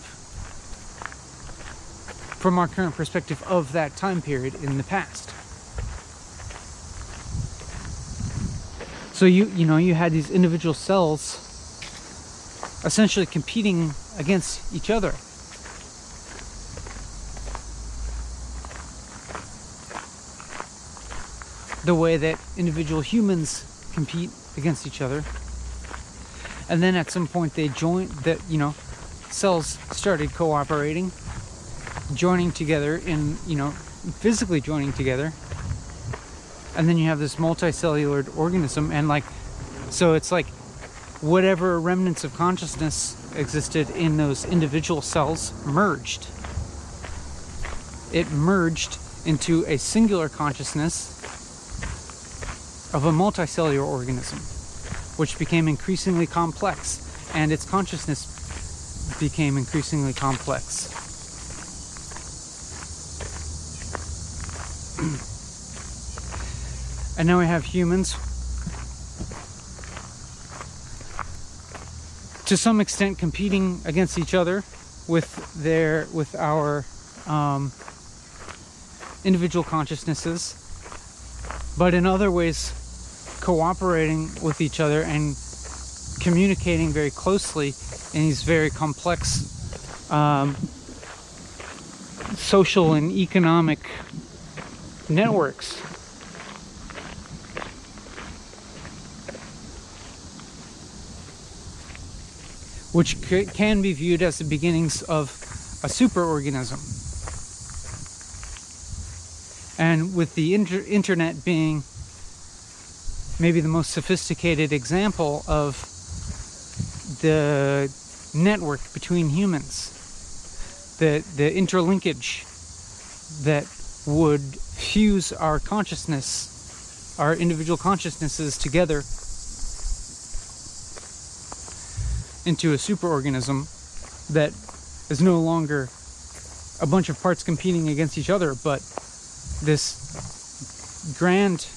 From our current perspective of that time period in the past So you you know you had these individual cells essentially competing against each other. The way that individual humans compete against each other. And then at some point they joined that you know cells started cooperating, joining together in you know physically joining together and then you have this multicellular organism and like so it's like whatever remnants of consciousness existed in those individual cells merged. It merged into a singular consciousness of a multicellular organism which became increasingly complex and its consciousness became increasingly complex And now we have humans. To some extent, competing against each other with their with our um, individual consciousnesses, but in other ways, cooperating with each other and communicating very closely in these very complex um, social and economic networks. Which can be viewed as the beginnings of a superorganism. And with the inter- internet being maybe the most sophisticated example of the network between humans, the, the interlinkage that would fuse our consciousness our individual consciousnesses together into a superorganism that is no longer a bunch of parts competing against each other, but this grand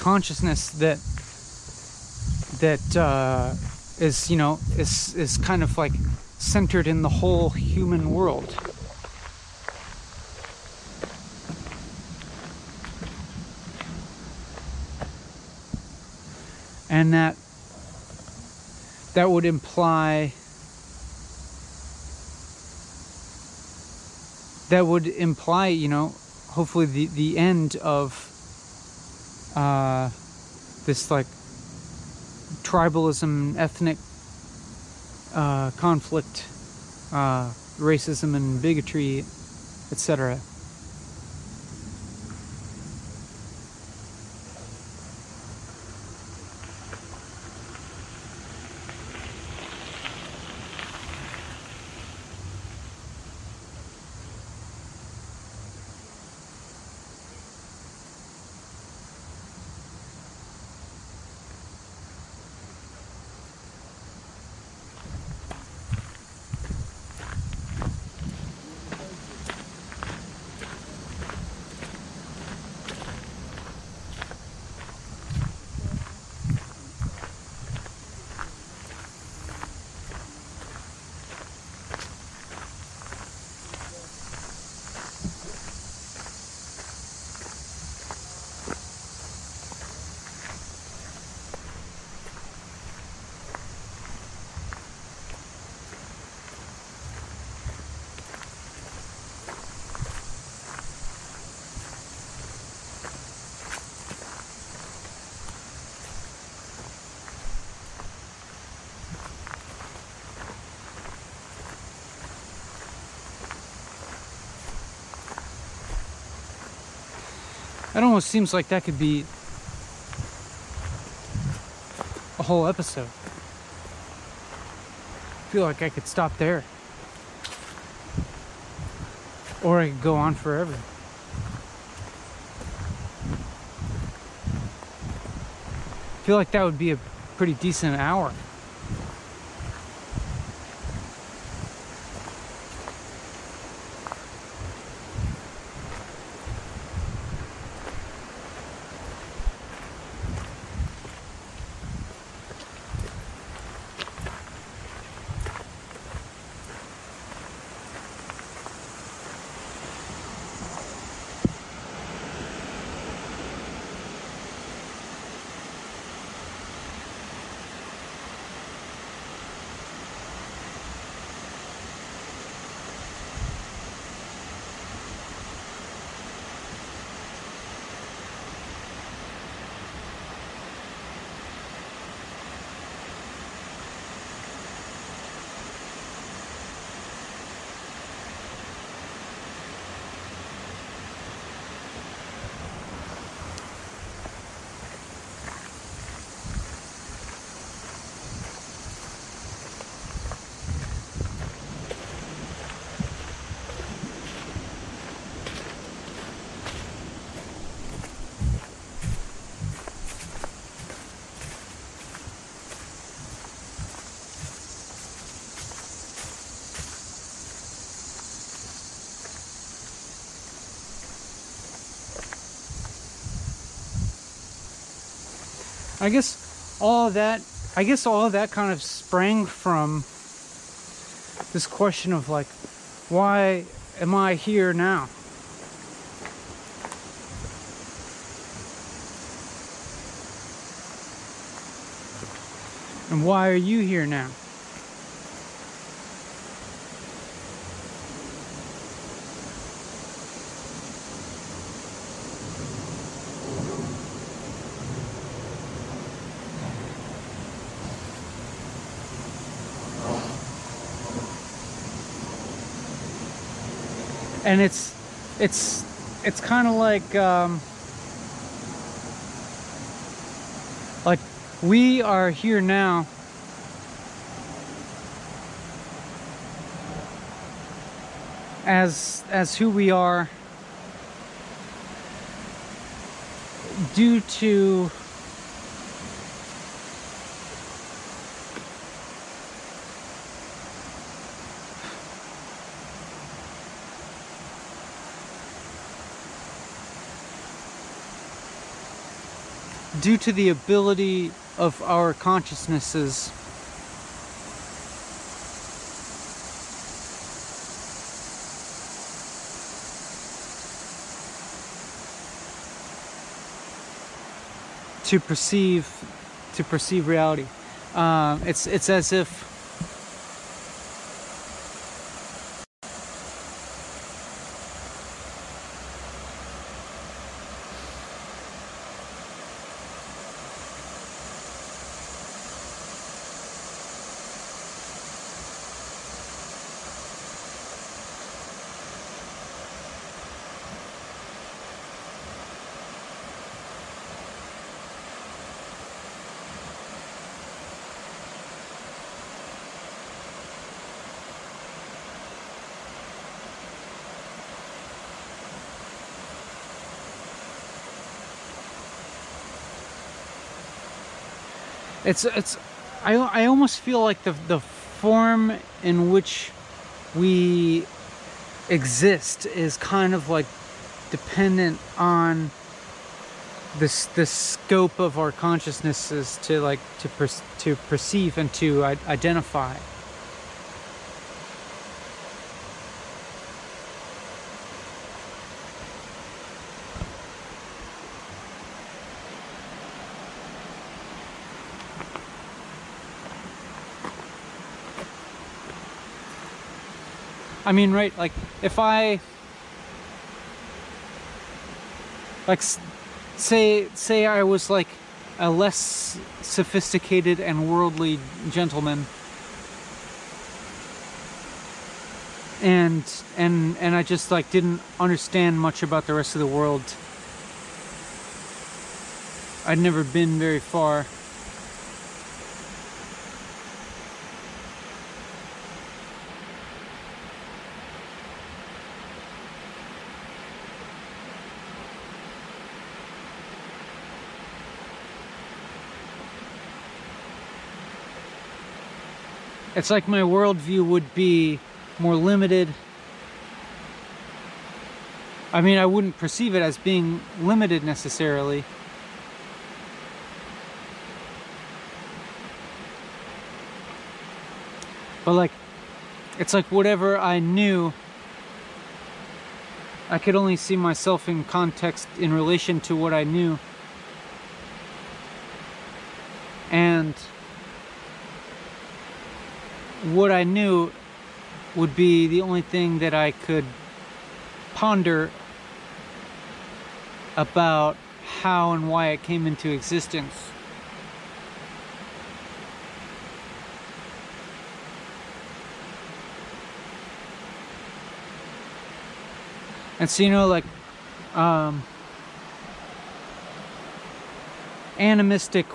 consciousness that that uh, is you know is is kind of like centered in the whole human world. And that that would imply that would imply, you know, hopefully the, the end of uh, this like tribalism, ethnic uh, conflict, uh, racism and bigotry, etc. It almost seems like that could be a whole episode. I feel like I could stop there. Or I could go on forever. I feel like that would be a pretty decent hour. I guess all that I guess all that kind of sprang from this question of like why am I here now? And why are you here now? And it's it's it's kind of like um, like we are here now. As as who we are. Due to due to the ability of our consciousnesses to perceive to perceive reality. Um, it's it's as if it's it's I, I almost feel like the the form in which we exist is kind of like dependent on this the scope of our consciousnesses to like to per, to perceive and to identify I mean, right, like, if I, like, say, say I was, like, a less sophisticated and worldly gentleman, and, and, and I just, like, didn't understand much about the rest of the world. I'd never been very far. It's like my worldview would be more limited. I mean, I wouldn't perceive it as being limited necessarily. But like, it's like whatever I knew, I could only see myself in context in relation to what I knew. And what I knew would be the only thing that I could ponder about how and why it came into existence. And so, you know, like, um, animistic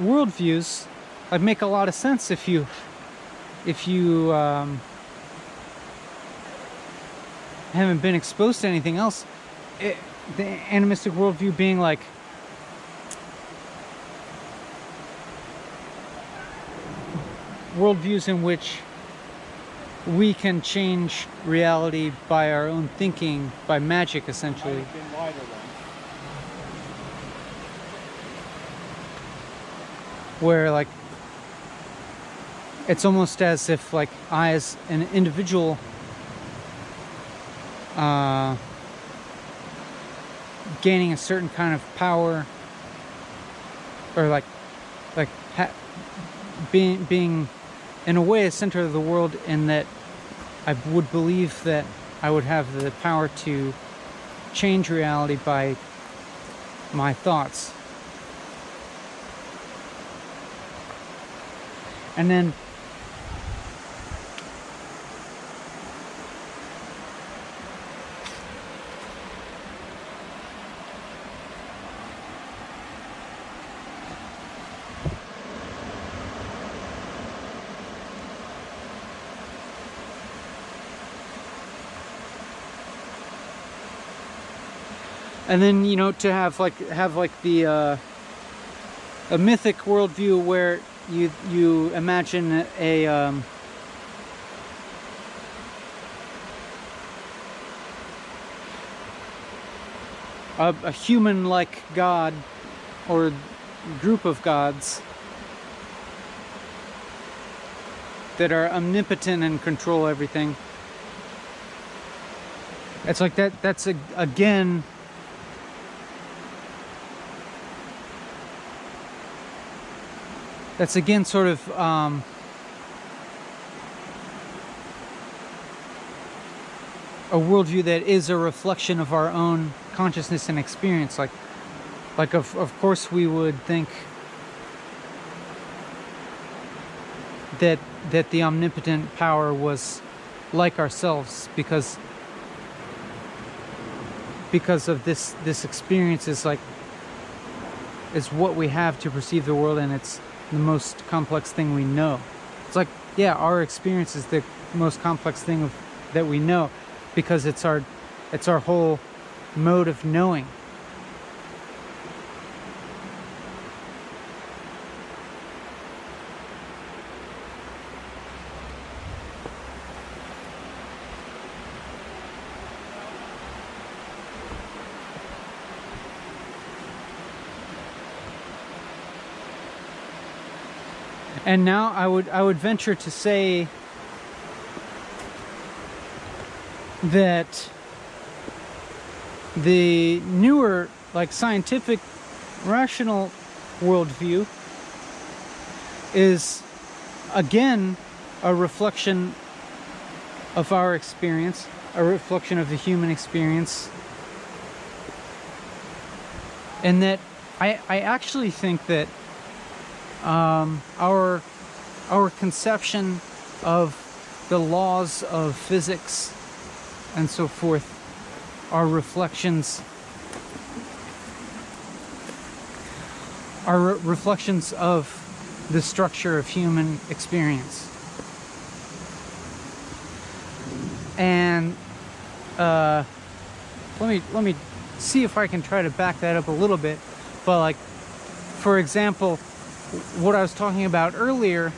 worldviews, I'd make a lot of sense if you if you um, haven't been exposed to anything else, it, the animistic worldview being like worldviews in which we can change reality by our own thinking, by magic essentially. Where like it's almost as if like I as an individual uh, gaining a certain kind of power or like like being being in a way a center of the world in that I would believe that I would have the power to change reality by my thoughts. And then and then you know to have like have like the uh, a mythic worldview where you you imagine a um, a, a human-like god or group of gods that are omnipotent and control everything. It's like that that's a, again that's again sort of um, a worldview that is a reflection of our own consciousness and experience. Like, like of of course we would think that that the omnipotent power was like ourselves because because of this this experience is like is what we have to perceive the world and it's the most complex thing we know. It's like, yeah, our experience is the most complex thing of, that we know because it's our it's our whole mode of knowing. And now I would I would venture to say that the newer like scientific rational worldview is again a reflection of our experience, a reflection of the human experience. And that I, I actually think that um, our our conception of the laws of physics and so forth are reflections are re reflections of the structure of human experience. And uh, let me let me see if I can try to back that up a little bit but like for example what I was talking about earlier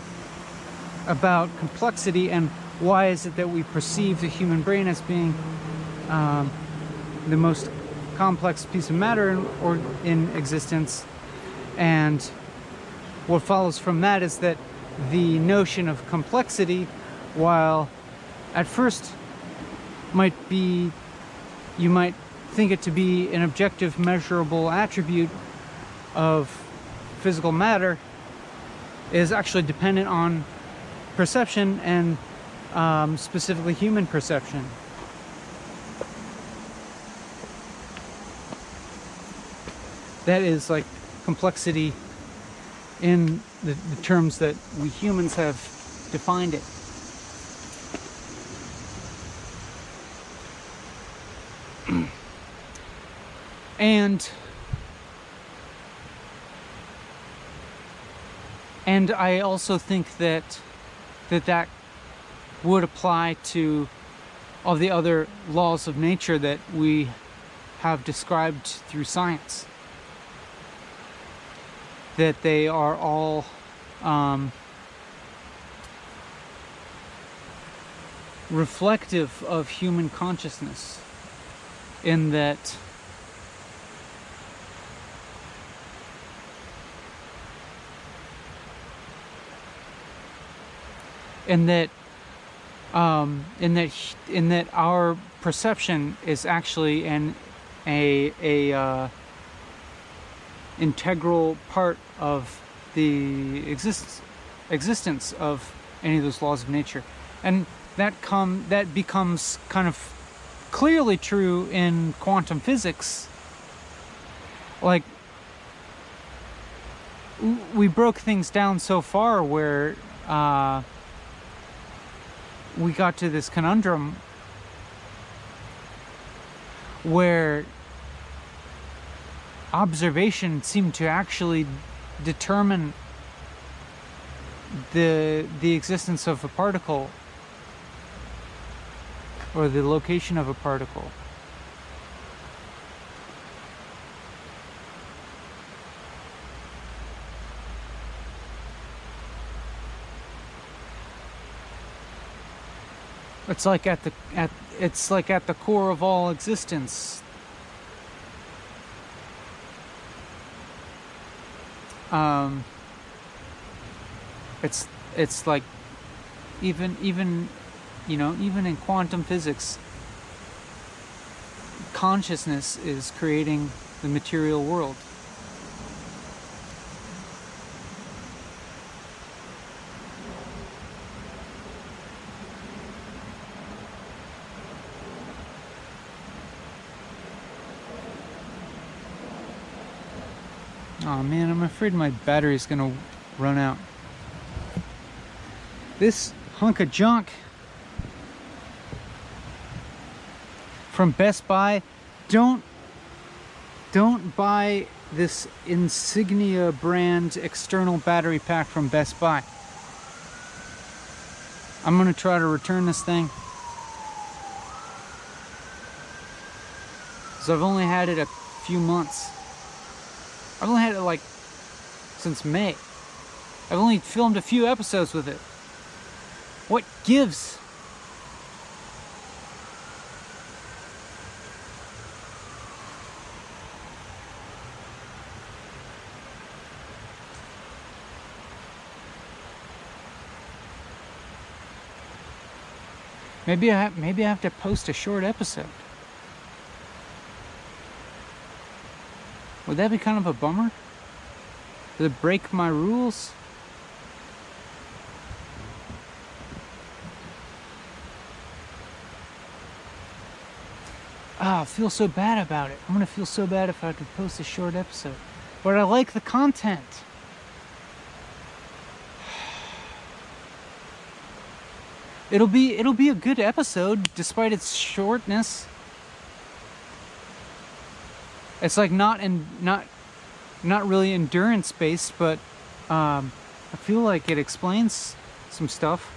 about complexity and why is it that we perceive the human brain as being um, the most complex piece of matter in, or in existence. And what follows from that is that the notion of complexity while at first might be you might think it to be an objective measurable attribute of physical matter is actually dependent on perception and um, specifically human perception. That is like complexity in the, the terms that we humans have defined it. and and I also think that that that would apply to all the other laws of nature that we have described through science. That they are all um, reflective of human consciousness, in that in that um, in that in that our perception is actually an a a uh, integral part of the existence existence of any of those laws of nature, and that come that becomes kind of clearly true in quantum physics. Like we broke things down so far where. Uh, we got to this conundrum where observation seemed to actually determine the the existence of a particle or the location of a particle It's like at the at it's like at the core of all existence. Um it's it's like even even you know, even in quantum physics consciousness is creating the material world. Oh man, I'm afraid my battery's gonna run out. This hunk of junk from Best Buy, don't don't buy this Insignia brand external battery pack from Best Buy. I'm gonna try to return this thing. So I've only had it a few months. I've only had it like since May. I've only filmed a few episodes with it. What gives? Maybe I have, maybe I have to post a short episode. Would that be kind of a bummer? Does it break my rules? Ah, I feel so bad about it. I'm gonna feel so bad if I to post a short episode. But I like the content. It'll be it'll be a good episode despite its shortness. It's like not in not not really endurance based, but um, I feel like it explains some stuff.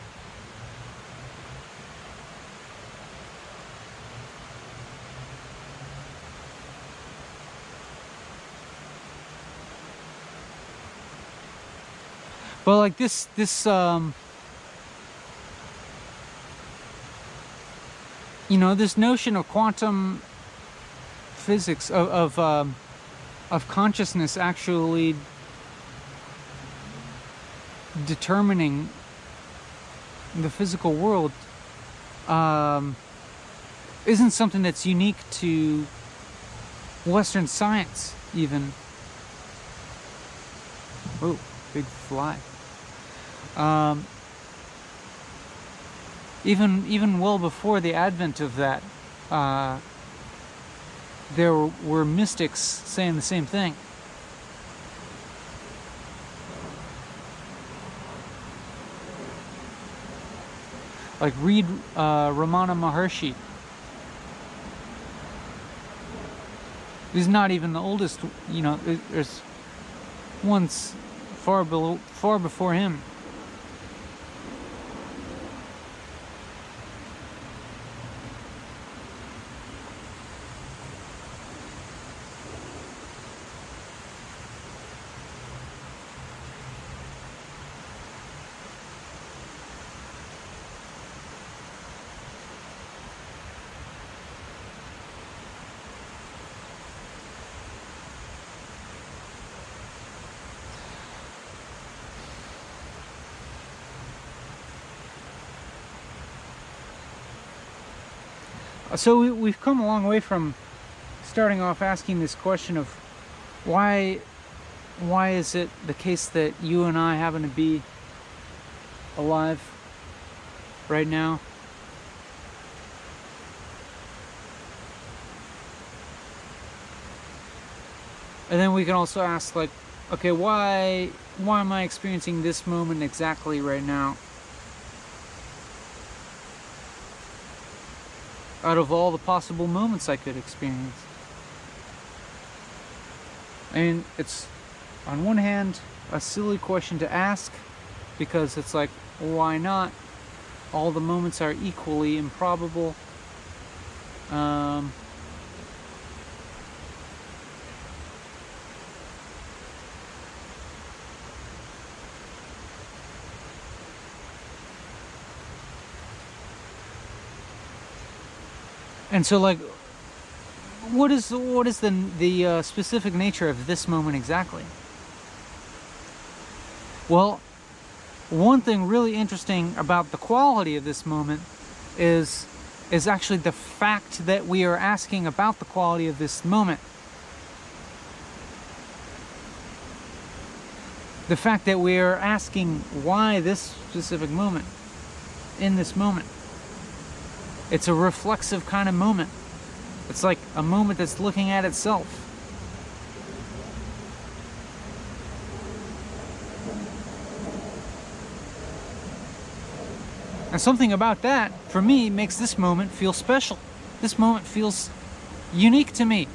But like this this um you know this notion of quantum physics of of, um, of consciousness actually determining the physical world um, isn't something that's unique to Western science, even. Oh, big fly. Um, even even well before the advent of that, uh, there were mystics saying the same thing. Like read uh, Ramana Maharshi. He's not even the oldest. You know, there's ones far below, far before him. So we, we've come a long way from starting off asking this question of why why is it the case that you and I happen to be alive right now? And then we can also ask like, okay, why why am I experiencing this moment exactly right now? Out of all the possible moments I could experience. Mean, it's on one hand a silly question to ask because it's like, why not? All the moments are equally improbable. Um, And so, like, what is what is the the uh, specific nature of this moment exactly? Well, one thing really interesting about the quality of this moment is is actually the fact that we are asking about the quality of this moment. The fact that we are asking why this specific moment, in this moment. It's a reflexive kind of moment. It's like a moment that's looking at itself. And something about that, for me, makes this moment feel special. This moment feels unique to me.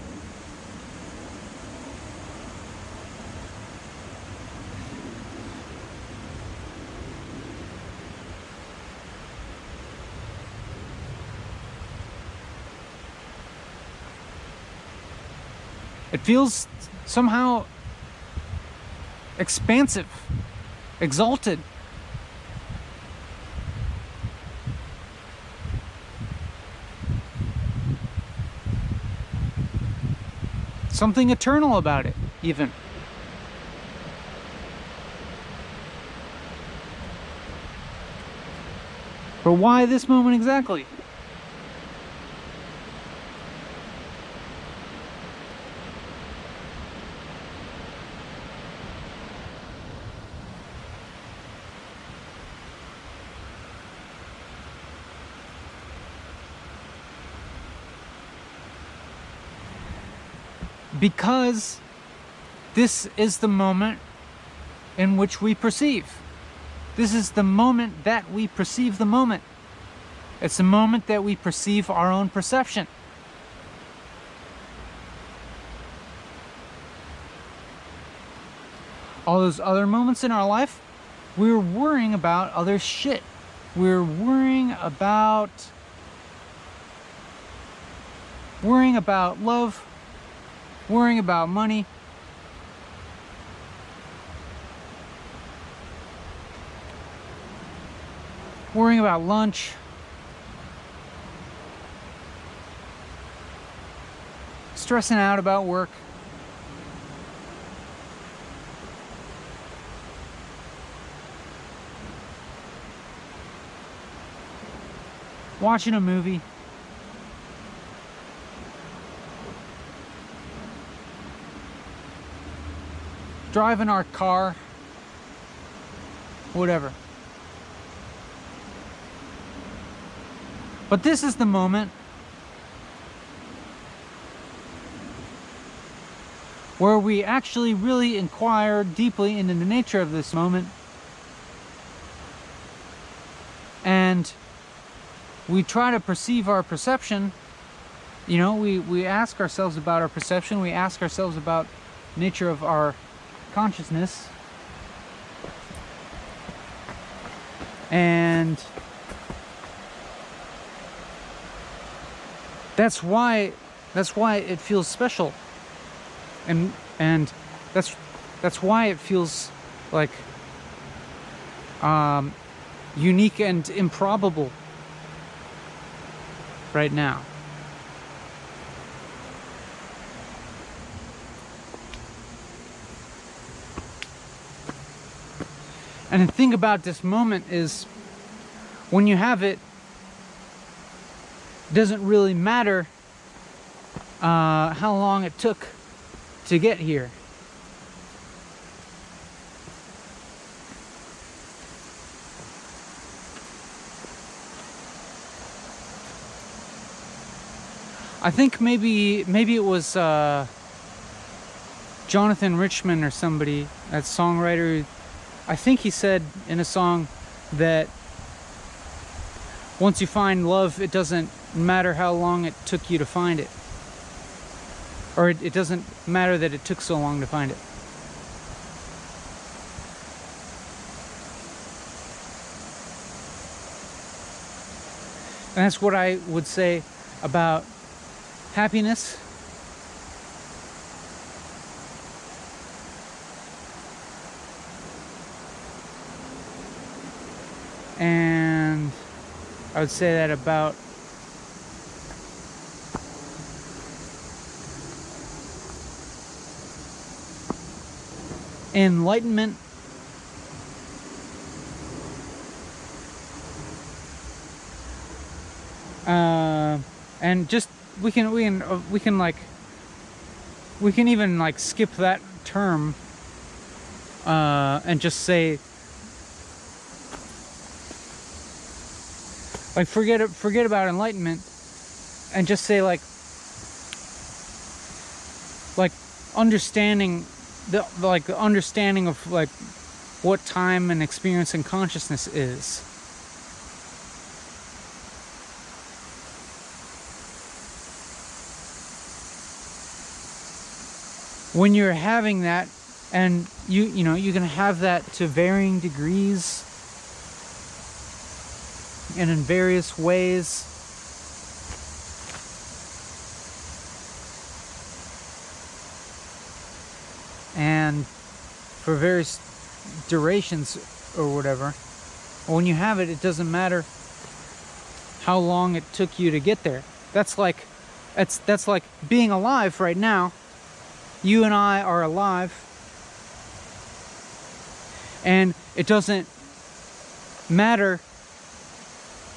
It feels somehow expansive, exalted. Something eternal about it, even. But why this moment exactly? Because this is the moment in which we perceive. This is the moment that we perceive the moment. It's the moment that we perceive our own perception. All those other moments in our life, we're worrying about other shit. We're worrying about worrying about love, worrying about money. Worrying about lunch. Stressing out about work. Watching a movie. Driving our car, whatever. But this is the moment where we actually really inquire deeply into the nature of this moment. And we try to perceive our perception. You know we we ask ourselves about our perception. We ask ourselves about nature of our consciousness. And that's why that's why it feels special. And and that's that's why it feels like um, unique and improbable right now. And the thing about this moment is when you have it, it doesn't really matter uh, how long it took to get here. I think maybe maybe it was uh, Jonathan Richman or somebody, that songwriter I think he said in a song that once you find love, it doesn't matter how long it took you to find it. Or it, it doesn't matter that it took so long to find it. And that's what I would say about happiness I would say that about enlightenment. Uh, and just we can we can uh, we can like we can even like skip that term uh, and just say like forget forget about enlightenment and just say like like understanding the, like the understanding of like what time and experience and consciousness is. When you're having that and you you know going to have that to varying degrees and in various ways. And for various durations or whatever when you have it it doesn't matter how long it took you to get there. That's like that's that's like being alive right now. You and I are alive. And it doesn't matter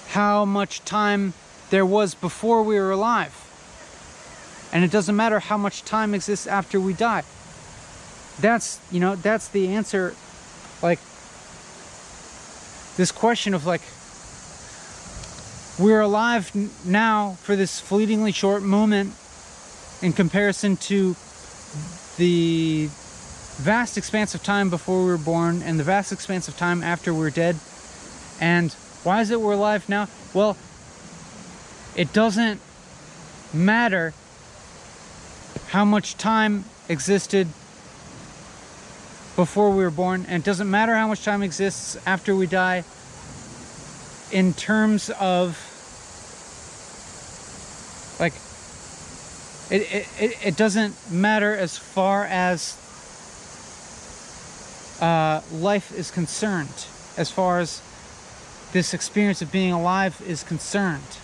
how much time there was before we were alive. And it doesn't matter how much time exists after we die. That's, you know, that's the answer. Like, this question of, like, we're alive now for this fleetingly short moment in comparison to the vast expanse of time before we were born and the vast expanse of time after we're dead. And why is it we're alive now? Well, it doesn't matter how much time existed before we were born, and it doesn't matter how much time exists after we die in terms of like it, it, it doesn't matter as far as uh, life is concerned, as far as this experience of being alive is concerned.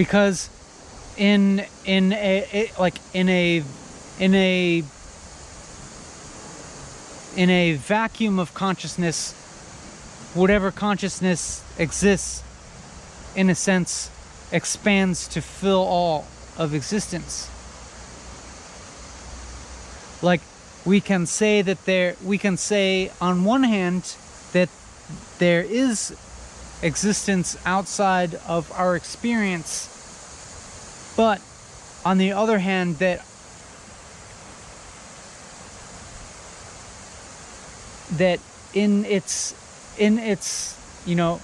Because in in a like in a in a in a vacuum of consciousness whatever consciousness exists in a sense expands to fill all of existence. Like we can say that there we can say on one hand that there is existence outside of our experience but on the other hand, that that in its in its you know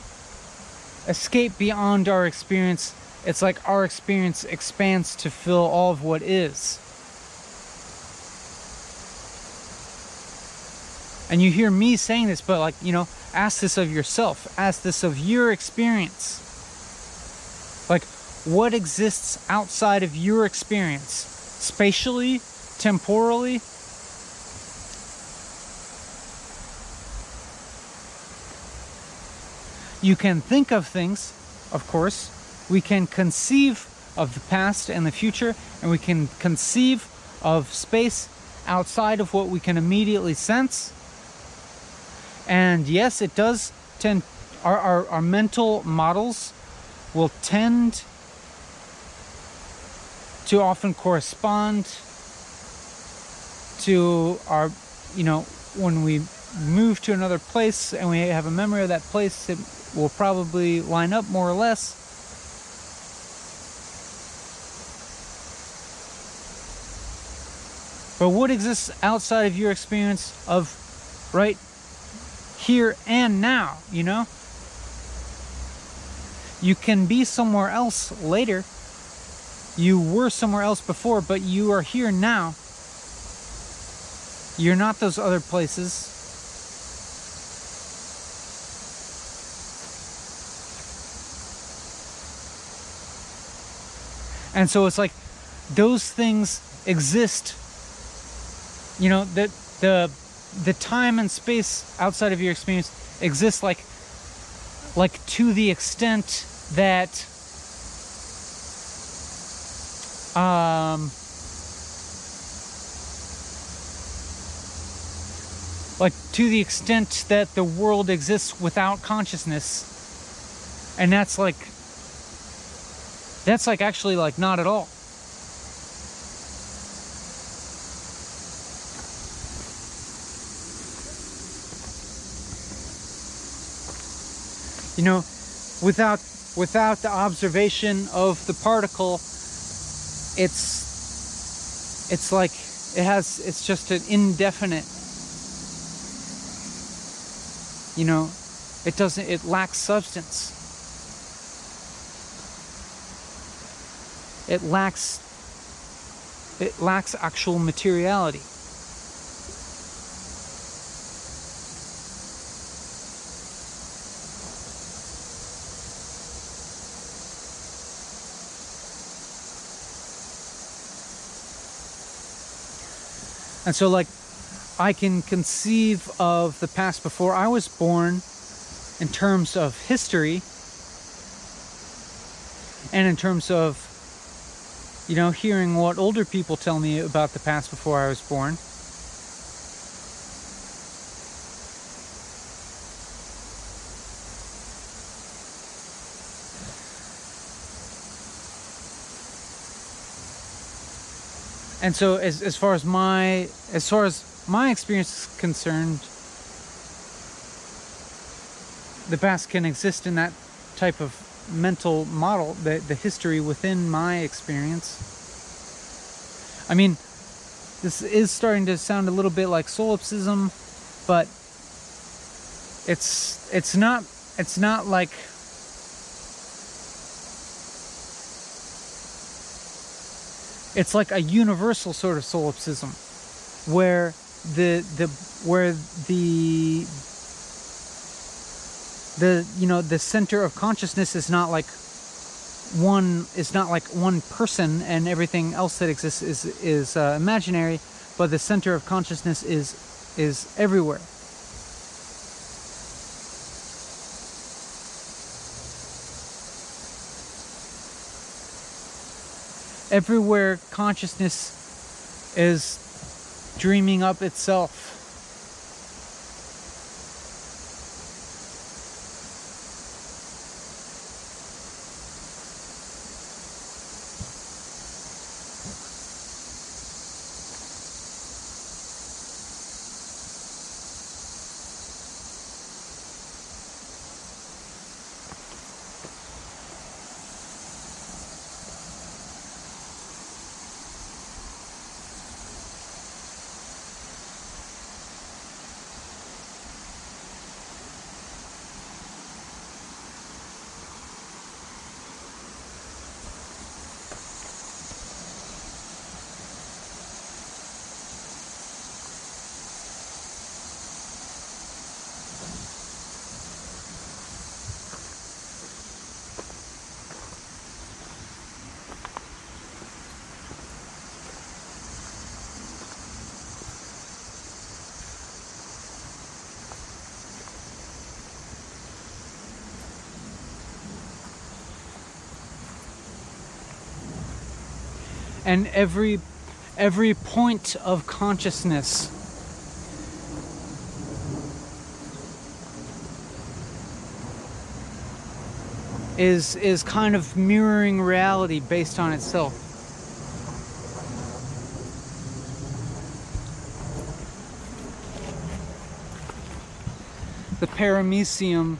escape beyond our experience it's like our experience expands to fill all of what is and you hear me saying this but like you know ask this of yourself ask this of your experience like what exists outside of your experience, spatially, temporally. You can think of things, of course. We can conceive of the past and the future, and we can conceive of space outside of what we can immediately sense. And yes, it does tend, our, our, our mental models will tend to often correspond to our, you know, when we move to another place and we have a memory of that place, it will probably line up more or less. But what exists outside of your experience of right here and now, you know? You can be somewhere else later you were somewhere else before, but you are here now. You're not those other places. And so it's like those things exist. You know, that the the time and space outside of your experience exists like like to the extent that um like to the extent that the world exists without consciousness and that's like that's like actually like not at all know without without the observation of the particle it's it's like it has it's just an indefinite you know it doesn't it lacks substance. It lacks it lacks actual materiality And so, like, I can conceive of the past before I was born in terms of history and in terms of, you know, hearing what older people tell me about the past before I was born. And so as, as far as my as far as my experience is concerned the past can exist in that type of mental model the, the history within my experience. I mean this is starting to sound a little bit like solipsism but it's it's not it's not like it's like a universal sort of solipsism where the the where the the you know the center of consciousness is not like one is not like one person and everything else that exists is is uh, imaginary but the center of consciousness is is everywhere everywhere consciousness is dreaming up itself. And every every point of consciousness. Is is kind of mirroring reality based on itself. The paramecium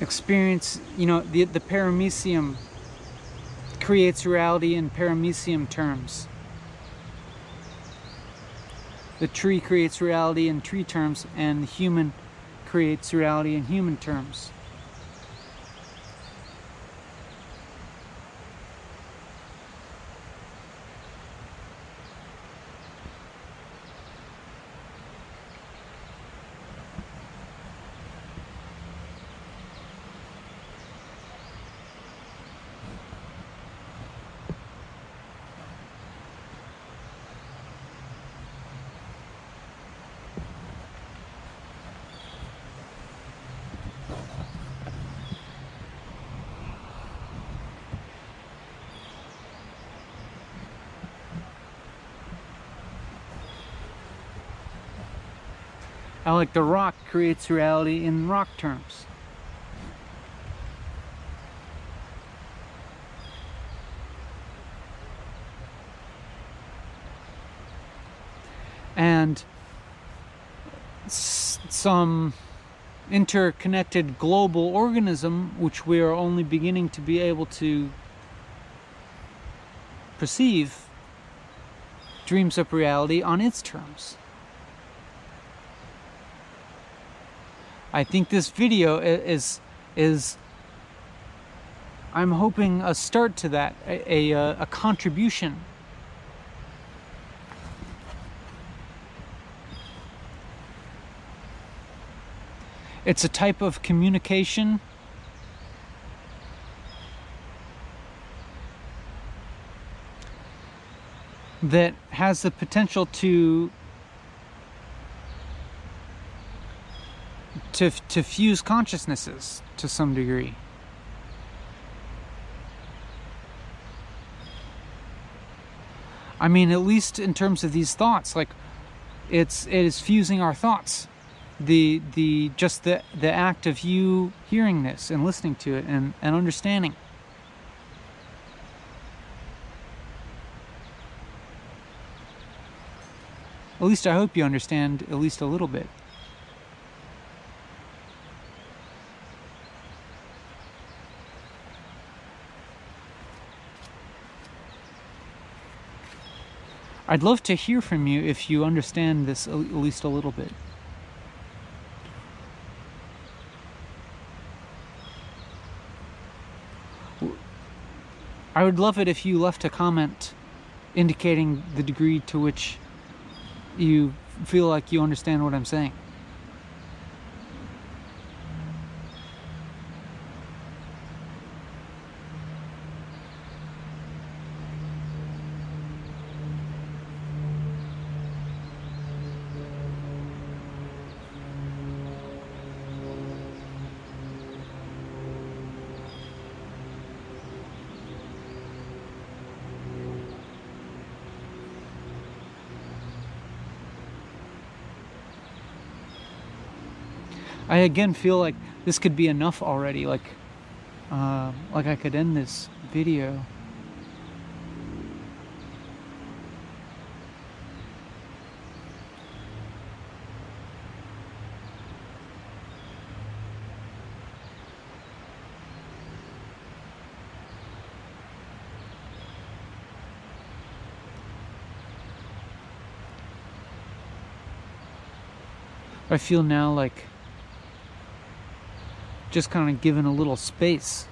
experience you know the the paramecium creates reality in paramecium terms. The tree creates reality in tree terms, and the human creates reality in human terms. I like the rock creates reality in rock terms. And some interconnected global organism, which we are only beginning to be able to perceive, dreams up reality on its terms. I think this video is is I'm hoping a start to that, a, a, uh, a contribution. It's a type of communication that has the potential to to to fuse consciousnesses to some degree. I mean, at least in terms of these thoughts, like it's it is fusing our thoughts. The the just the the act of you hearing this and listening to it and, and understanding. At least I hope you understand at least a little bit. I'd love to hear from you if you understand this at least a little bit. I would love it if you left a comment indicating the degree to which you feel like you understand what I'm saying. Again feel like this could be enough already. Like, uh, like I could end this video. I feel now like just kind of given a little space